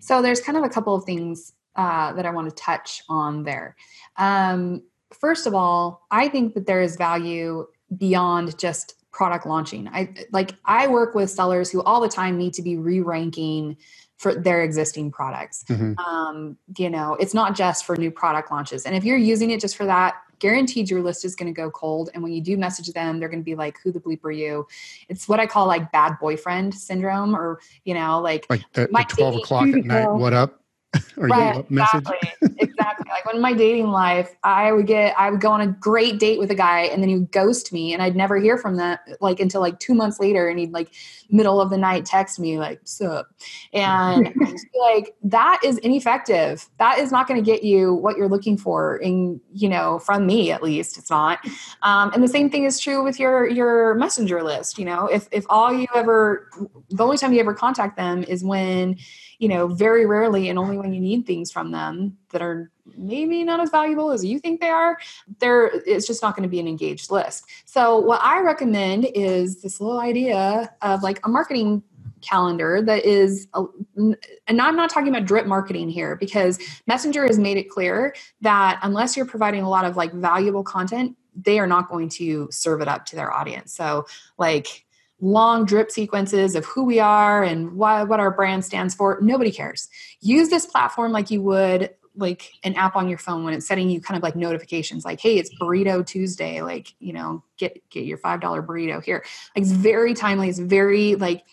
Speaker 4: So there's kind of a couple of things uh, that i want to touch on there. Um, first of all, I think that there is value beyond just product launching. I like I work with sellers who all the time need to be re-ranking for their existing products. Mm-hmm. Um, you know, it's not just for new product launches. And if you're using it just for that, guaranteed your list is going to go cold. And when you do message them, they're going to be like, "Who the bleep are you?" It's what I call like bad boyfriend syndrome, or you know, like
Speaker 2: like the, the twelve o'clock at night. What up?
Speaker 4: or right, exactly, exactly. Like when in my dating life, I would get, I would go on a great date with a guy, and then he would ghost me, and I'd never hear from that like until like two months later, and he'd like middle of the night text me like "sup," and like that is ineffective. That is not going to get you what you're looking for, in you know, from me at least, it's not. Um, and the same thing is true with your your messenger list. You know, if if all you ever, the only time you ever contact them is when you know, very rarely and only when you need things from them that are maybe not as valuable as you think they are, there it's just not going to be an engaged list. So what I recommend is this little idea of like a marketing calendar that is uh, and i'm not talking about drip marketing here because messenger has made it clear that unless you're providing a lot of like valuable content they are not going to serve it up to their audience so like long drip sequences of who we are and why, what our brand stands for. Nobody cares. Use this platform like you would like an app on your phone when it's setting you kind of like notifications like hey it's burrito tuesday like you know get get your five dollar burrito here. Like it's very timely. It's very like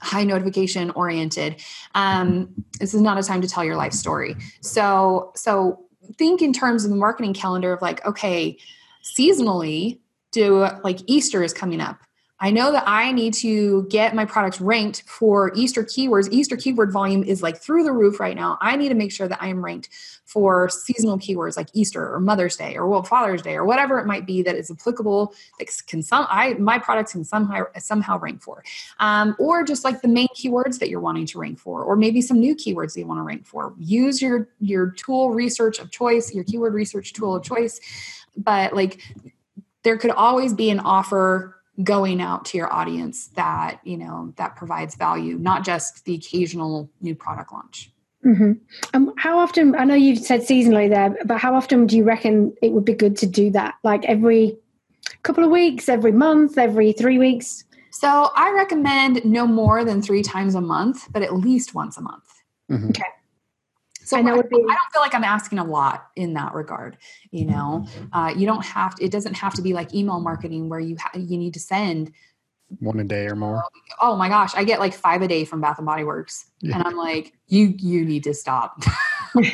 Speaker 4: high notification oriented. Um this is not a time to tell your life story. So so think in terms of the marketing calendar of like okay seasonally do like easter is coming up I know that I need to get my products ranked for Easter keywords. Easter keyword volume is like through the roof right now. I need to make sure that I am ranked for seasonal keywords like Easter or Mother's Day or well Father's Day or whatever it might be that is applicable that can some I my products can somehow somehow rank for, um, or just like the main keywords that you're wanting to rank for, or maybe some new keywords that you want to rank for. Use your your tool research of choice, your keyword research tool of choice, but like there could always be an offer going out to your audience that you know that provides value not just the occasional new product launch.
Speaker 3: Mm-hmm. um, how often i know you've said seasonally there but how often do you reckon it would be good to do that? Like every couple of weeks every month every three weeks?
Speaker 4: So i recommend no more than three times a month but at least once a month.
Speaker 3: Mm-hmm. okay
Speaker 4: so I, I, be- I, don't feel like I'm asking a lot in that regard. You know, uh, you don't have to, it doesn't have to be like email marketing where you ha- you need to send
Speaker 2: one a day or more.
Speaker 4: Oh, my gosh, I get like five a day from Bath and Body Works, yeah. and I'm like, you you need to stop. you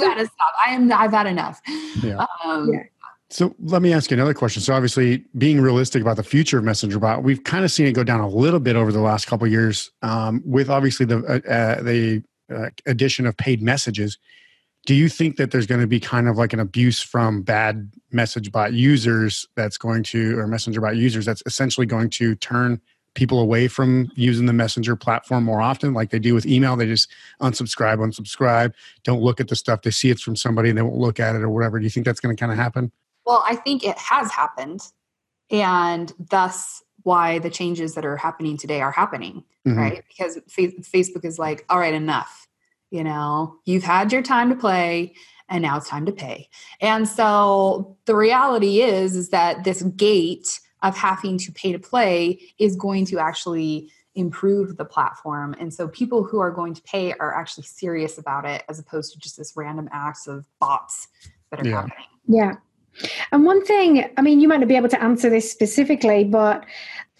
Speaker 4: got to stop. I am. I've had enough.
Speaker 2: Yeah. Um, yeah. So let me ask you another question. So obviously, being realistic about the future of Messenger Bot, we've kind of seen it go down a little bit over the last couple years, um, with obviously the uh, uh, the uh, addition of paid messages do you think that there's going to be kind of like an abuse from bad message bot users that's going to or messenger bot users that's essentially going to turn people away from using the messenger platform more often like they do with email? They just unsubscribe unsubscribe don't look at the stuff they see it's from somebody and they won't look at it or whatever. Do you think that's going to kind of happen?
Speaker 4: Well i think it has happened and thus why the changes that are happening today are happening mm-hmm. right? Because facebook is like all right enough you know you've had your time to play and now it's time to pay. And so the reality is is that this gate of having to pay to play is going to actually improve the platform. And so people who are going to pay are actually serious about it as opposed to just this random acts of bots that are yeah. happening.
Speaker 3: Yeah. And one thing, I mean, you might not be able to answer this specifically, but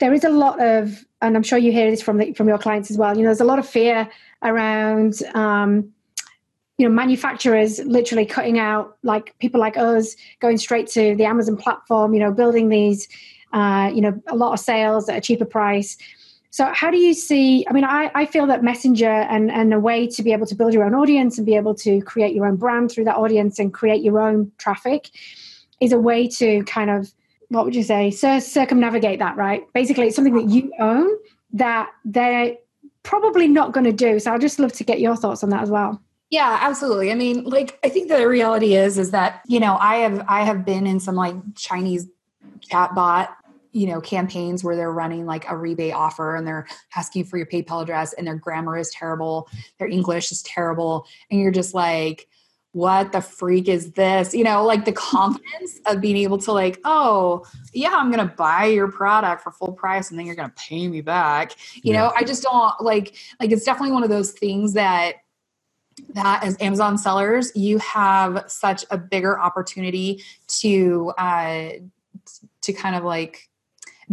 Speaker 3: there is a lot of, and I'm sure you hear this from the, from your clients as well. You know, there's a lot of fear around, um, you know, manufacturers literally cutting out like people like us going straight to the Amazon platform. You know, building these, uh, you know, a lot of sales at a cheaper price. So, how do you see? I mean, I, I feel that Messenger and, and a way to be able to build your own audience and be able to create your own brand through that audience and create your own traffic is a way to kind of what would you say? Cir- circumnavigate that right? Basically it's something that you own that they're probably not going to do. So i'd just love to get your thoughts on that as well.
Speaker 4: Yeah absolutely. I mean like i think the reality is is that you know i have i have been in some like chinese chatbot you know campaigns where they're running like a rebate offer and they're asking for your paypal address and their grammar is terrible their english is terrible and you're just like what the freak is this? You know, like the confidence of being able to, like, oh, yeah, I'm going to buy your product for full price and then you're going to pay me back. You yeah. know, I just don't like, like, it's definitely one of those things that, that as Amazon sellers, you have such a bigger opportunity to, uh, to kind of like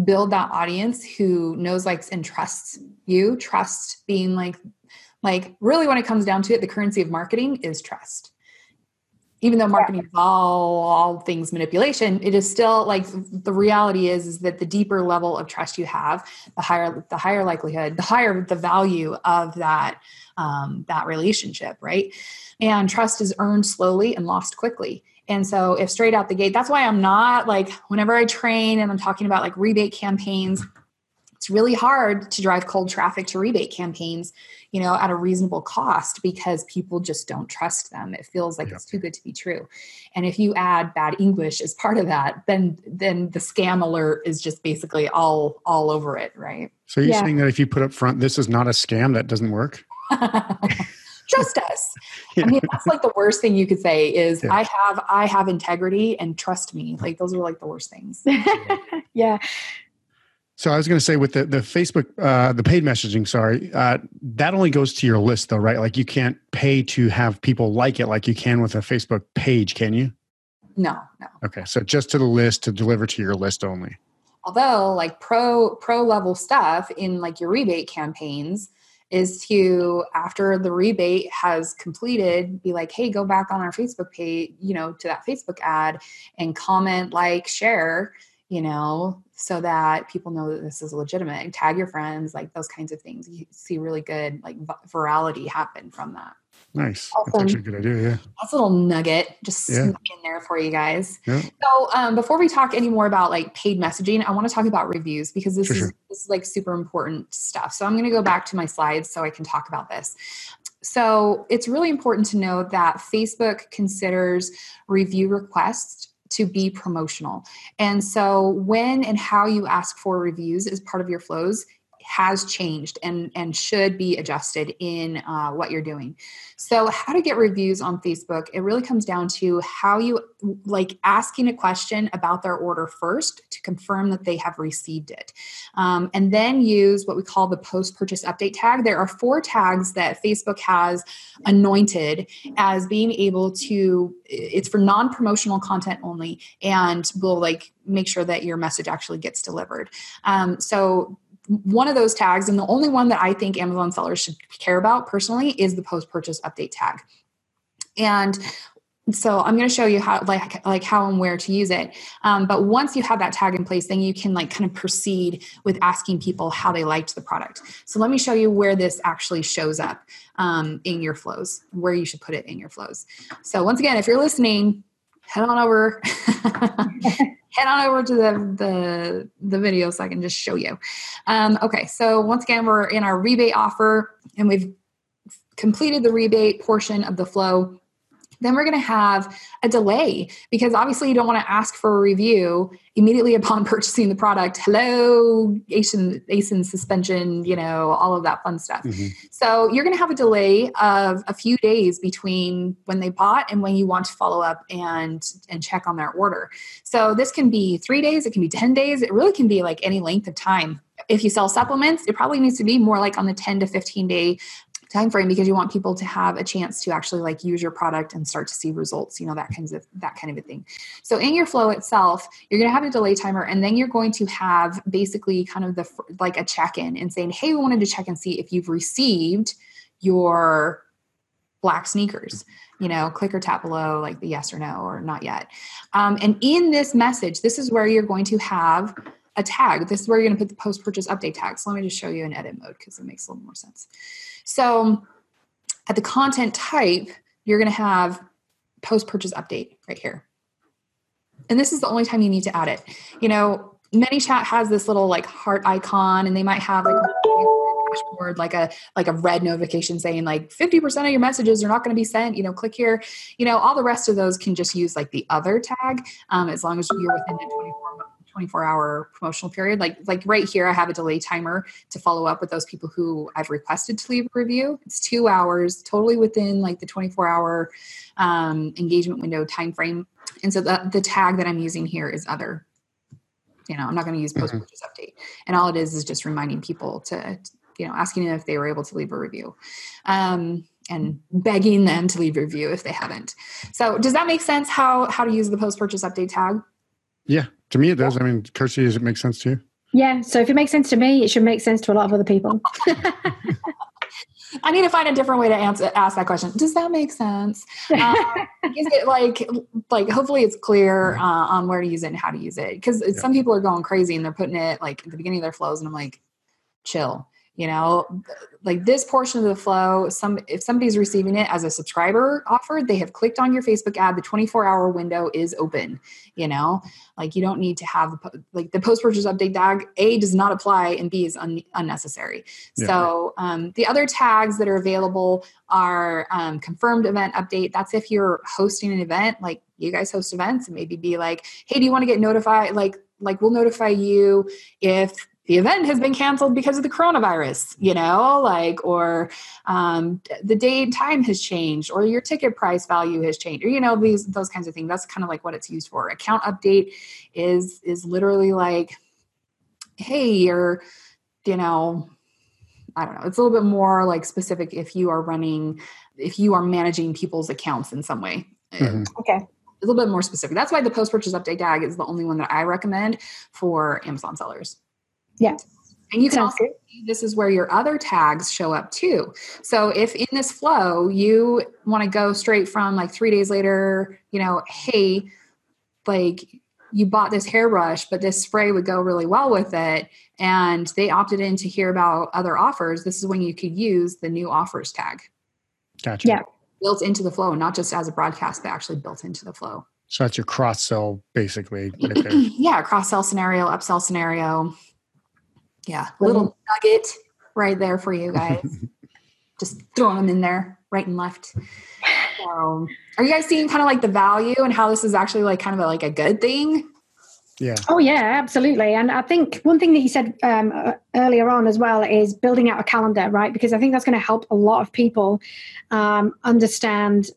Speaker 4: build that audience who knows, likes, and trusts you. Trust being like, like really when it comes down to it, the currency of marketing is trust even though marketing is all all things manipulation it is still like the reality is is that the deeper level of trust you have the higher the higher likelihood the higher the value of that um, that relationship right? And trust is earned slowly and lost quickly. And so if straight out the gate that's why i'm not like whenever i train and i'm talking about like rebate campaigns it's really hard to drive cold traffic to rebate campaigns you know at a reasonable cost because people just don't trust them it feels like yeah. it's too good to be true and if you add bad english as part of that then then the scam alert is just basically all all over it right
Speaker 2: so you're yeah. saying that if you put up front this is not a scam that doesn't work
Speaker 4: trust us yeah. i mean that's like the worst thing you could say is yeah. i have i have integrity and trust me like those are like the worst things
Speaker 3: yeah
Speaker 2: So I was going to say with the the Facebook uh, the paid messaging, sorry, uh, that only goes to your list though, right? Like you can't pay to have people like it like you can with a Facebook page, can you?
Speaker 4: No, no.
Speaker 2: Okay, so just to the list to deliver to your list only.
Speaker 4: Although, like pro pro level stuff in like your rebate campaigns is to after the rebate has completed be like hey go back on our facebook page you know to that facebook ad and comment like share you know so that people know that this is legitimate tag your friends like those kinds of things you see really good like virality happen from that
Speaker 2: nice awesome. that's actually a good idea yeah
Speaker 4: that's a little nugget just yeah. in there for you guys yeah. so um, before we talk any more about like paid messaging i want to talk about reviews because this, sure, is, sure. this is like super important stuff so i'm going to go back to my slides so i can talk about this so it's really important to know that facebook considers review requests to be promotional. And so, when and how you ask for reviews as part of your flows has changed and and should be adjusted in uh, what you're doing. So how to get reviews on facebook it really comes down to how you like asking a question about their order first to confirm that they have received it. Um, and then use what we call the post purchase update tag. There are four tags that facebook has anointed as being able to it's for non-promotional content only and will like make sure that your message actually gets delivered. Um, so one of those tags, and the only one that I think Amazon sellers should care about personally, is the post purchase update tag. And so I'm going to show you how like like how and where to use it. Um, but once you have that tag in place, then you can like kind of proceed with asking people how they liked the product. So let me show you where this actually shows up um, in your flows, where you should put it in your flows. So once again, if you're listening, head on over head on over to the, the, the video so I can just show you. Um, okay, so once again, we're in our rebate offer and we've completed the rebate portion of the flow then we're going to have a delay because obviously you don't want to ask for a review immediately upon purchasing the product. Hello, ASIN, ASIN suspension, you know, all of that fun stuff. Mm-hmm. So you're going to have a delay of a few days between when they bought and when you want to follow up and and check on their order. So this can be three days, it can be 10 days, it really can be like any length of time if you sell supplements, it probably needs to be more like on the 10 to 15 day time frame because you want people to have a chance to actually like use your product and start to see results you know that kinds of that kind of a thing. So in your flow itself you're going to have a delay timer and then you're going to have basically kind of the like a check-in and saying hey we wanted to check and see if you've received your black sneakers you know click or tap below like the yes or no or not yet. Um, and in this message this is where you're going to have a tag this is where you're going to put the post purchase update tag so let me just show you in edit mode because it makes a little more sense so at the content type, you're going to have post purchase update right here. And this is the only time you need to add it. You know, ManyChat has this little like heart icon and they might have like a dashboard like a like a red notification saying like 50% of your messages are not going to be sent you know click here you know all the rest of those can just use like the other tag um, as long as you're within the 24 24 hour promotional period. Like like right here i have a delay timer to follow up with those people who i've requested to leave a review. It's two hours totally within like the 24 hour um, engagement window time frame and so the, the tag that i'm using here is other. You know i'm not going to use post purchase mm-hmm. update. And all it is is just reminding people to you know asking them if they were able to leave a review um, and begging them to leave a review if they haven't. So does that make sense how how to use the post purchase update tag
Speaker 2: yeah, to me it does. I mean, Kirsty, does it make sense to you?
Speaker 3: Yeah. So if it makes sense to me, it should make sense to a lot of other people.
Speaker 4: I need to find a different way to answer ask that question. Does that make sense? Um, is it like like hopefully it's clear uh, on where to use it and how to use it? Because yeah. some people are going crazy and they're putting it like at the beginning of their flows, and I'm like, chill you know like this portion of the flow some if somebody's receiving it as a subscriber offer they have clicked on your facebook ad the 24 hour window is open you know? Like you don't need to have like the post purchase update tag a does not apply and b is un- unnecessary. Yeah. so um, the other tags that are available are um, confirmed event update. That's if you're hosting an event like you guys host events and maybe be like hey do you want to get notified like like we'll notify you if the event has been canceled because of the coronavirus, you know, like, or um, the date and time has changed, or your ticket price value has changed, or you know, these those kinds of things. That's kind of like what it's used for. Account update is is literally like hey, you're, you know, I don't know. It's a little bit more like specific if you are running, if you are managing people's accounts in some way.
Speaker 3: Mm-hmm. Okay
Speaker 4: a little bit more specific. That's why the post purchase update tag is the only one that I recommend for Amazon sellers.
Speaker 3: Yeah.
Speaker 4: And you can Sounds also see this is where your other tags show up too. So if in this flow you want to go straight from like three days later, you know, hey, like you bought this hairbrush, but this spray would go really well with it, and they opted in to hear about other offers, this is when you could use the new offers tag.
Speaker 2: Gotcha.
Speaker 3: Yeah
Speaker 4: built into the flow, not just as a broadcast, but actually built into the flow.
Speaker 2: So that's your cross sell basically.
Speaker 4: Right yeah, cross sell scenario, upsell scenario. Yeah, little nugget right there for you guys. just throwing them in there right and left. So, are you guys seeing kind of like the value and how this is actually like kind of a, like a good thing?
Speaker 2: Yeah.
Speaker 3: Oh, yeah, absolutely. And I think one thing that you said um, uh, earlier on as well is building out a calendar, right? Because I think that's going to help a lot of people um, understand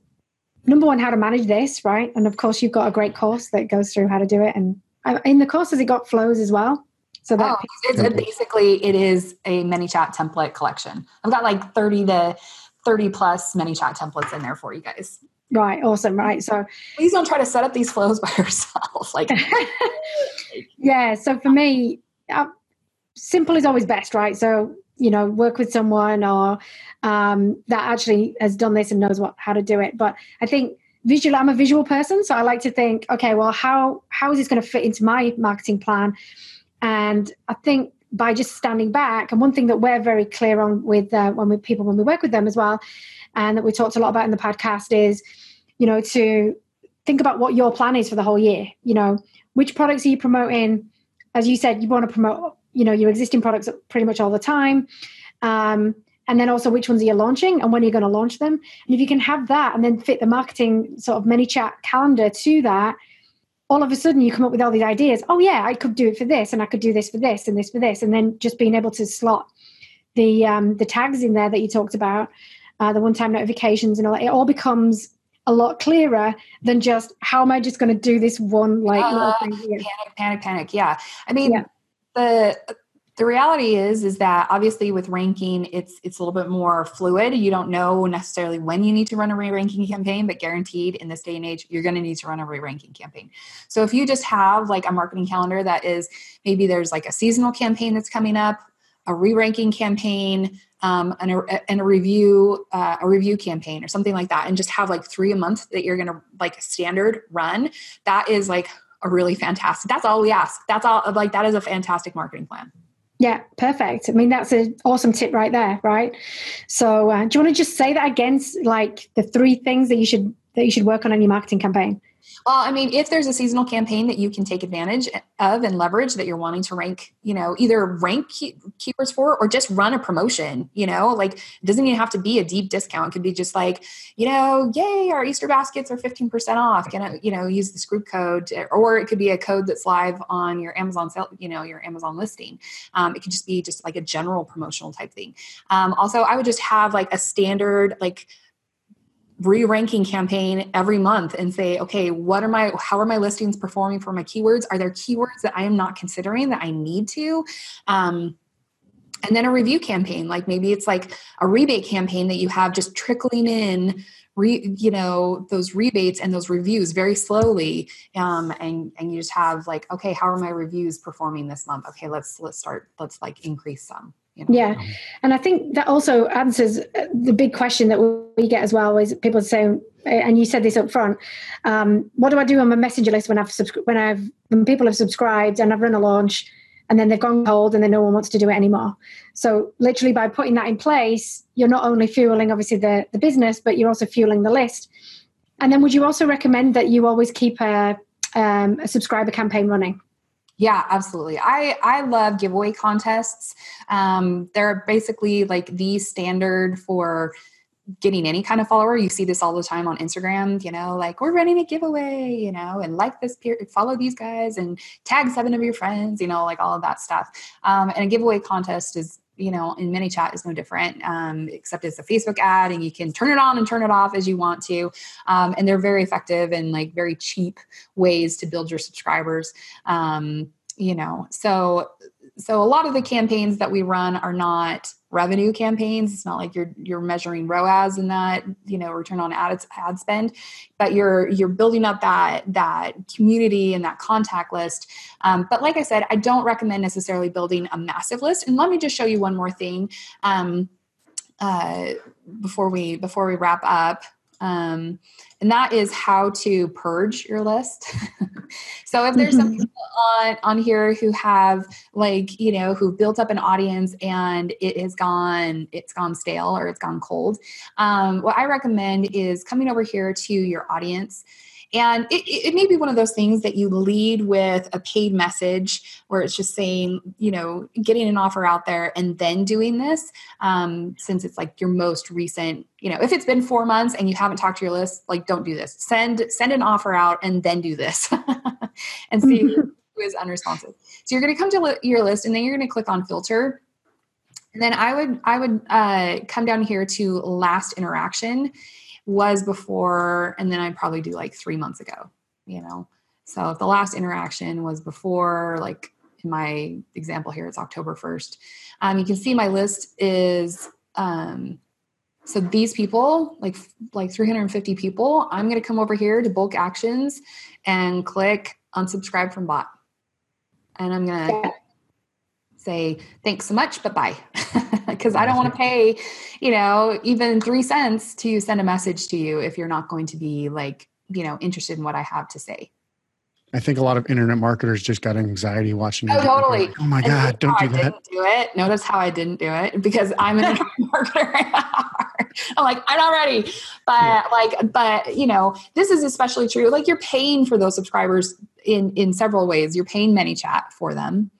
Speaker 3: number one how to manage this, right? And of course, you've got a great course that goes through how to do it. And uh, in the course, has it got flows as well?
Speaker 4: So that oh, it's basically it is a ManyChat template collection. I've got like thirty to thirty plus ManyChat templates in there for you guys.
Speaker 3: Right, awesome. Right. So
Speaker 4: please don't try to set up these flows by yourself. Like,
Speaker 3: yeah. So for me, uh, simple is always best, right? So, you know, work with someone or um, that actually has done this and knows what how to do it. But I think visual, I'm a visual person. So I like to think, okay, well, how how is this going to fit into my marketing plan? And I think by just standing back, and one thing that we're very clear on with uh, when we people when we work with them as well, and that we talked a lot about in the podcast is you know, to think about what your plan is for the whole year. You know, which products are you promoting? As you said, you want to promote, you know, your existing products pretty much all the time. Um, and then also which ones are you launching and when are you going to launch them? And if you can have that and then fit the marketing sort of ManyChat calendar to that, all of a sudden you come up with all these ideas. Oh yeah, I could do it for this, and I could do this for this, and this for this, and then just being able to slot the um, the tags in there that you talked about, uh, the one time notifications and all that. It all becomes a lot clearer than just how am I just going to do this one like uh,
Speaker 4: Panic, panic, panic. Yeah. I mean, yeah. the the reality is is that obviously with ranking it's it's a little bit more fluid. You don't know necessarily when you need to run a re-ranking campaign but guaranteed in this day and age you're going to need to run a re-ranking campaign. So if you just have like a marketing calendar that is maybe there's like a seasonal campaign that's coming up a re-ranking campaign um, and, a, and a review uh, a review campaign or something like that and just have like three a month that you're gonna like standard run that is like a really fantastic that's all we ask. That's all like that is a fantastic marketing plan
Speaker 3: yeah, perfect. I mean, that's an awesome tip right there, right? So, uh, do you want to just say that again, like the three things that you should that you should work on in your marketing campaign?
Speaker 4: Well, I mean, if there's a seasonal campaign that you can take advantage of and leverage that you're wanting to rank, you know, either rank key- keywords for or just run a promotion, you know, like it doesn't even have to be a deep discount. It could be just like, you know, yay, our Easter baskets are 15% off. Can you know, use this group code or it could be a code that's live on your Amazon, sale, you know, your Amazon listing. Um, it could just be just like a general promotional type thing. Um, also, I would just have like a standard, like, re-ranking campaign every month and say okay what are my how are my listings performing for my keywords? Are there keywords that i am not considering that i need to? Um, and then a review campaign like maybe it's like a rebate campaign that you have just trickling in re, you know those rebates and those reviews very slowly um, and and you just have like okay how are my reviews performing this month? Okay let's let's start let's like increase some
Speaker 3: you know? Yeah, and I think that also answers uh, the big question that we get as well. Is people saying, and you said this up front. Um, what do I do on my messenger list when I've subscri- when I've when people have subscribed and I've run a launch, and then they've gone cold and then no one wants to do it anymore. So literally by putting that in place, you're not only fueling obviously the the business, but you're also fueling the list. And then would you also recommend that you always keep a um, a subscriber campaign running?
Speaker 4: Yeah, absolutely. I I love giveaway contests. Um, they're basically like the standard for getting any kind of follower. You see this all the time on Instagram, you know, like we're running a giveaway, you know, and like this peer, follow these guys and tag seven of your friends, you know, like all of that stuff. Um, and a giveaway contest is you know, in ManyChat is no different, um, except it's a Facebook ad and you can turn it on and turn it off as you want to. Um, and they're very effective and like very cheap ways to build your subscribers. Um, you know, so so a lot of the campaigns that we run are not revenue campaigns. It's not like you're you're measuring ROAS in that you know return on ad ad spend, but you're you're building up that that community and that contact list. Um, but like I said, I don't recommend necessarily building a massive list. And let me just show you one more thing um, uh, before we before we wrap up. Um, and that is how to purge your list. so if there's some mm-hmm. people on on here who have like you know who built up an audience and it has gone it's gone stale or it's gone cold, um, what I recommend is coming over here to your audience and it, it may be one of those things that you lead with a paid message where it's just saying, you know, getting an offer out there and then doing this. Um, since it's like your most recent, you know, if it's been four months and you haven't talked to your list, like don't do this. Send send an offer out and then do this and see who is unresponsive. So you're going to come to your list and then you're going to click on filter and then I would I would uh, come down here to last interaction, was before, and then I'd probably do like three months ago, you know. So if the last interaction was before, like in my example here, it's October 1st, um, you can see my list is um, so these people, like like 350 people, I'm going to come over here to bulk actions and click unsubscribe from bot, and I'm going to say thanks so much, but bye. because I don't want to pay, you know, even three cents to send a message to you if you're not going to be like, you know, interested in what I have to say.
Speaker 2: I think a lot of internet marketers just got anxiety watching.
Speaker 4: Oh, totally.
Speaker 2: Like, oh my God, don't do
Speaker 4: I
Speaker 2: that.
Speaker 4: Didn't do it. Notice how I didn't do it because I'm an internet marketer. I'm like, I'm not ready. But yeah. like, but you know, this is especially true. Like you're paying for those subscribers in in several ways. You're paying ManyChat for them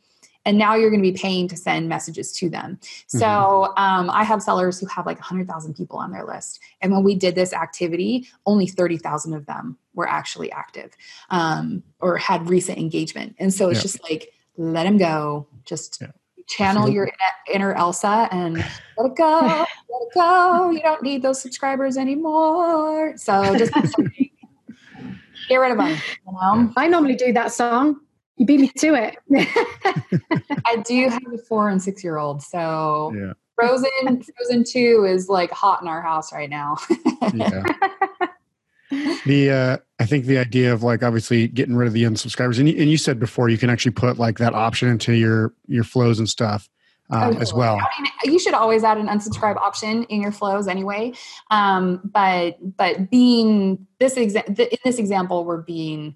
Speaker 4: and now you're going to be paying to send messages to them. So mm-hmm. um, I have sellers who have like 100,000 people on their list. And when we did this activity, only 30,000 of them were actually active um, or had recent engagement. And so it's yeah. just like, let them go. Just yeah. channel your inner Elsa and let it go, let it go. You don't need those subscribers anymore. So just get rid of them. You know?
Speaker 3: I normally do that song. You beat me to it.
Speaker 4: I do have a four and six year old, so yeah. Frozen Frozen Two is like hot in our house right now. yeah.
Speaker 2: The uh, I think the idea of like obviously getting rid of the unsubscribers, and you, and you said before you can actually put like that option into your your flows and stuff. Um, oh, as well.
Speaker 4: I mean, you should always add an unsubscribe option in your flows anyway. Um, but but being this exa- in this example, we're being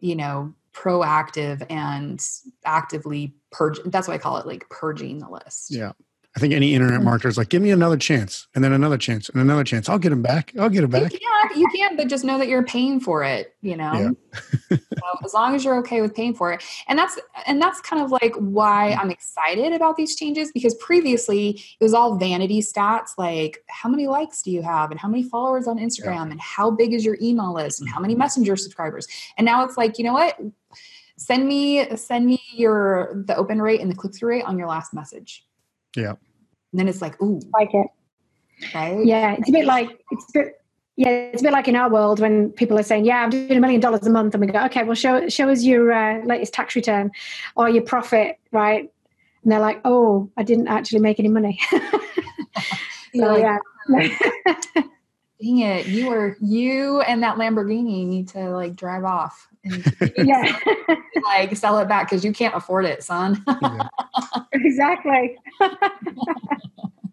Speaker 4: you know proactive and actively purge. That's why I call it like purging the list.
Speaker 2: Yeah. I think any internet mm. marketer is like, give me another chance, and then another chance, and another chance. I'll get them back. I'll get them back.
Speaker 4: You can, you can, but just know that you're paying for it. You know, yeah. so as long as you're okay with paying for it, and that's and that's kind of like why mm. I'm excited about these changes because previously it was all vanity stats, like how many likes do you have, and how many followers on Instagram, yeah. and how big is your email list, and how many mm. messenger subscribers, and now it's like, you know what? Send me send me your the open rate and the click through rate on your last message.
Speaker 2: Yeah.
Speaker 4: And then it's like, ooh.
Speaker 3: Like it.
Speaker 4: Right?
Speaker 3: Yeah. It's a bit like, it's a bit, yeah, it's a bit like in our world when people are saying, "Yeah, I'm doing a million dollars a month," and we go, "Okay, well, show show us your uh, latest tax return or your profit, right?" And they're like, "Oh, I didn't actually make any money." so yeah.
Speaker 4: Dang it! You were you and that Lamborghini need to like drive off and
Speaker 3: yeah,
Speaker 4: like sell it back because you can't afford it, son.
Speaker 3: exactly.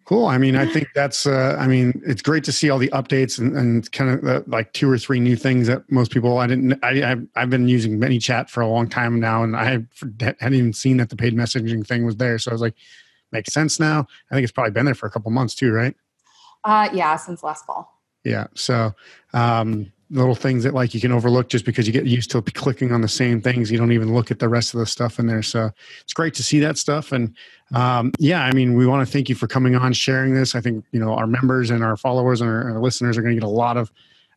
Speaker 2: cool. I mean, I think that's. Uh, I mean, it's great to see all the updates and, and kind of the, like two or three new things that most people. I didn't. I I've, I've been using ManyChat for a long time now, and I hadn't even seen that the paid messaging thing was there. So I was like, makes sense now. I think it's probably been there for a couple months too, right?
Speaker 4: Uh, yeah, since last fall.
Speaker 2: Yeah. So, um, little things that like you can overlook just because you get used to clicking on the same things. You don't even look at the rest of the stuff in there. So it's great to see that stuff. And um, yeah i mean we want to thank you for coming on sharing this. I think you know our members and our followers and our, our listeners are going to get a lot of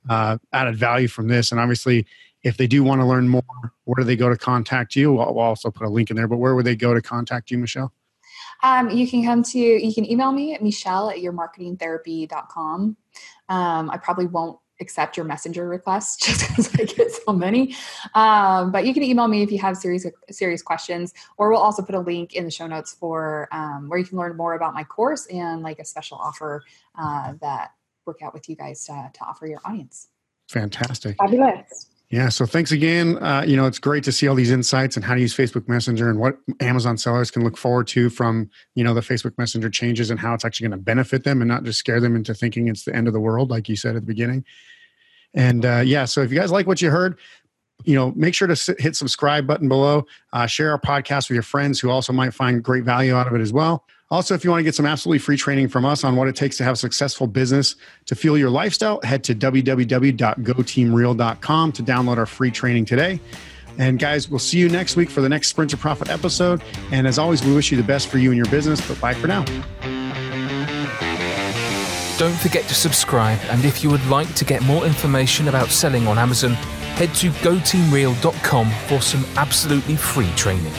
Speaker 2: uh, added value from this. And obviously if they do want to learn more where do they go to contact you? We'll, we'll also put a link in there but where would they go to contact you michelle?
Speaker 4: Um, you can come to you can email me at michelle at yourmarketingtherapy.com um, i probably won't accept your messenger requests just because I get so many. Um, but you can email me if you have serious serious questions, or we'll also put a link in the show notes for um, where you can learn more about my course and like a special offer uh, that work out with you guys to, to offer your audience.
Speaker 2: Fantastic.
Speaker 3: Fabulous.
Speaker 2: Yeah. So thanks again. Uh, you know, it's great to see all these insights and how to use Facebook Messenger and what Amazon sellers can look forward to from, you know, the Facebook Messenger changes and how it's actually going to benefit them and not just scare them into thinking it's the end of the world, like you said at the beginning. And uh, yeah, so if you guys like what you heard, you know, make sure to hit subscribe button below. Uh, share our podcast with your friends who also might find great value out of it as well. Also, if you want to get some absolutely free training from us on what it takes to have a successful business to fuel your lifestyle, head to www.goteamreal.com to download our free training today. And guys, we'll see you next week for the next Sprint to Profit episode. And as always, we wish you the best for you and your business. But bye for now.
Speaker 1: Don't forget to subscribe. And if you would like to get more information about selling on Amazon, head to goteamreal.com for some absolutely free training.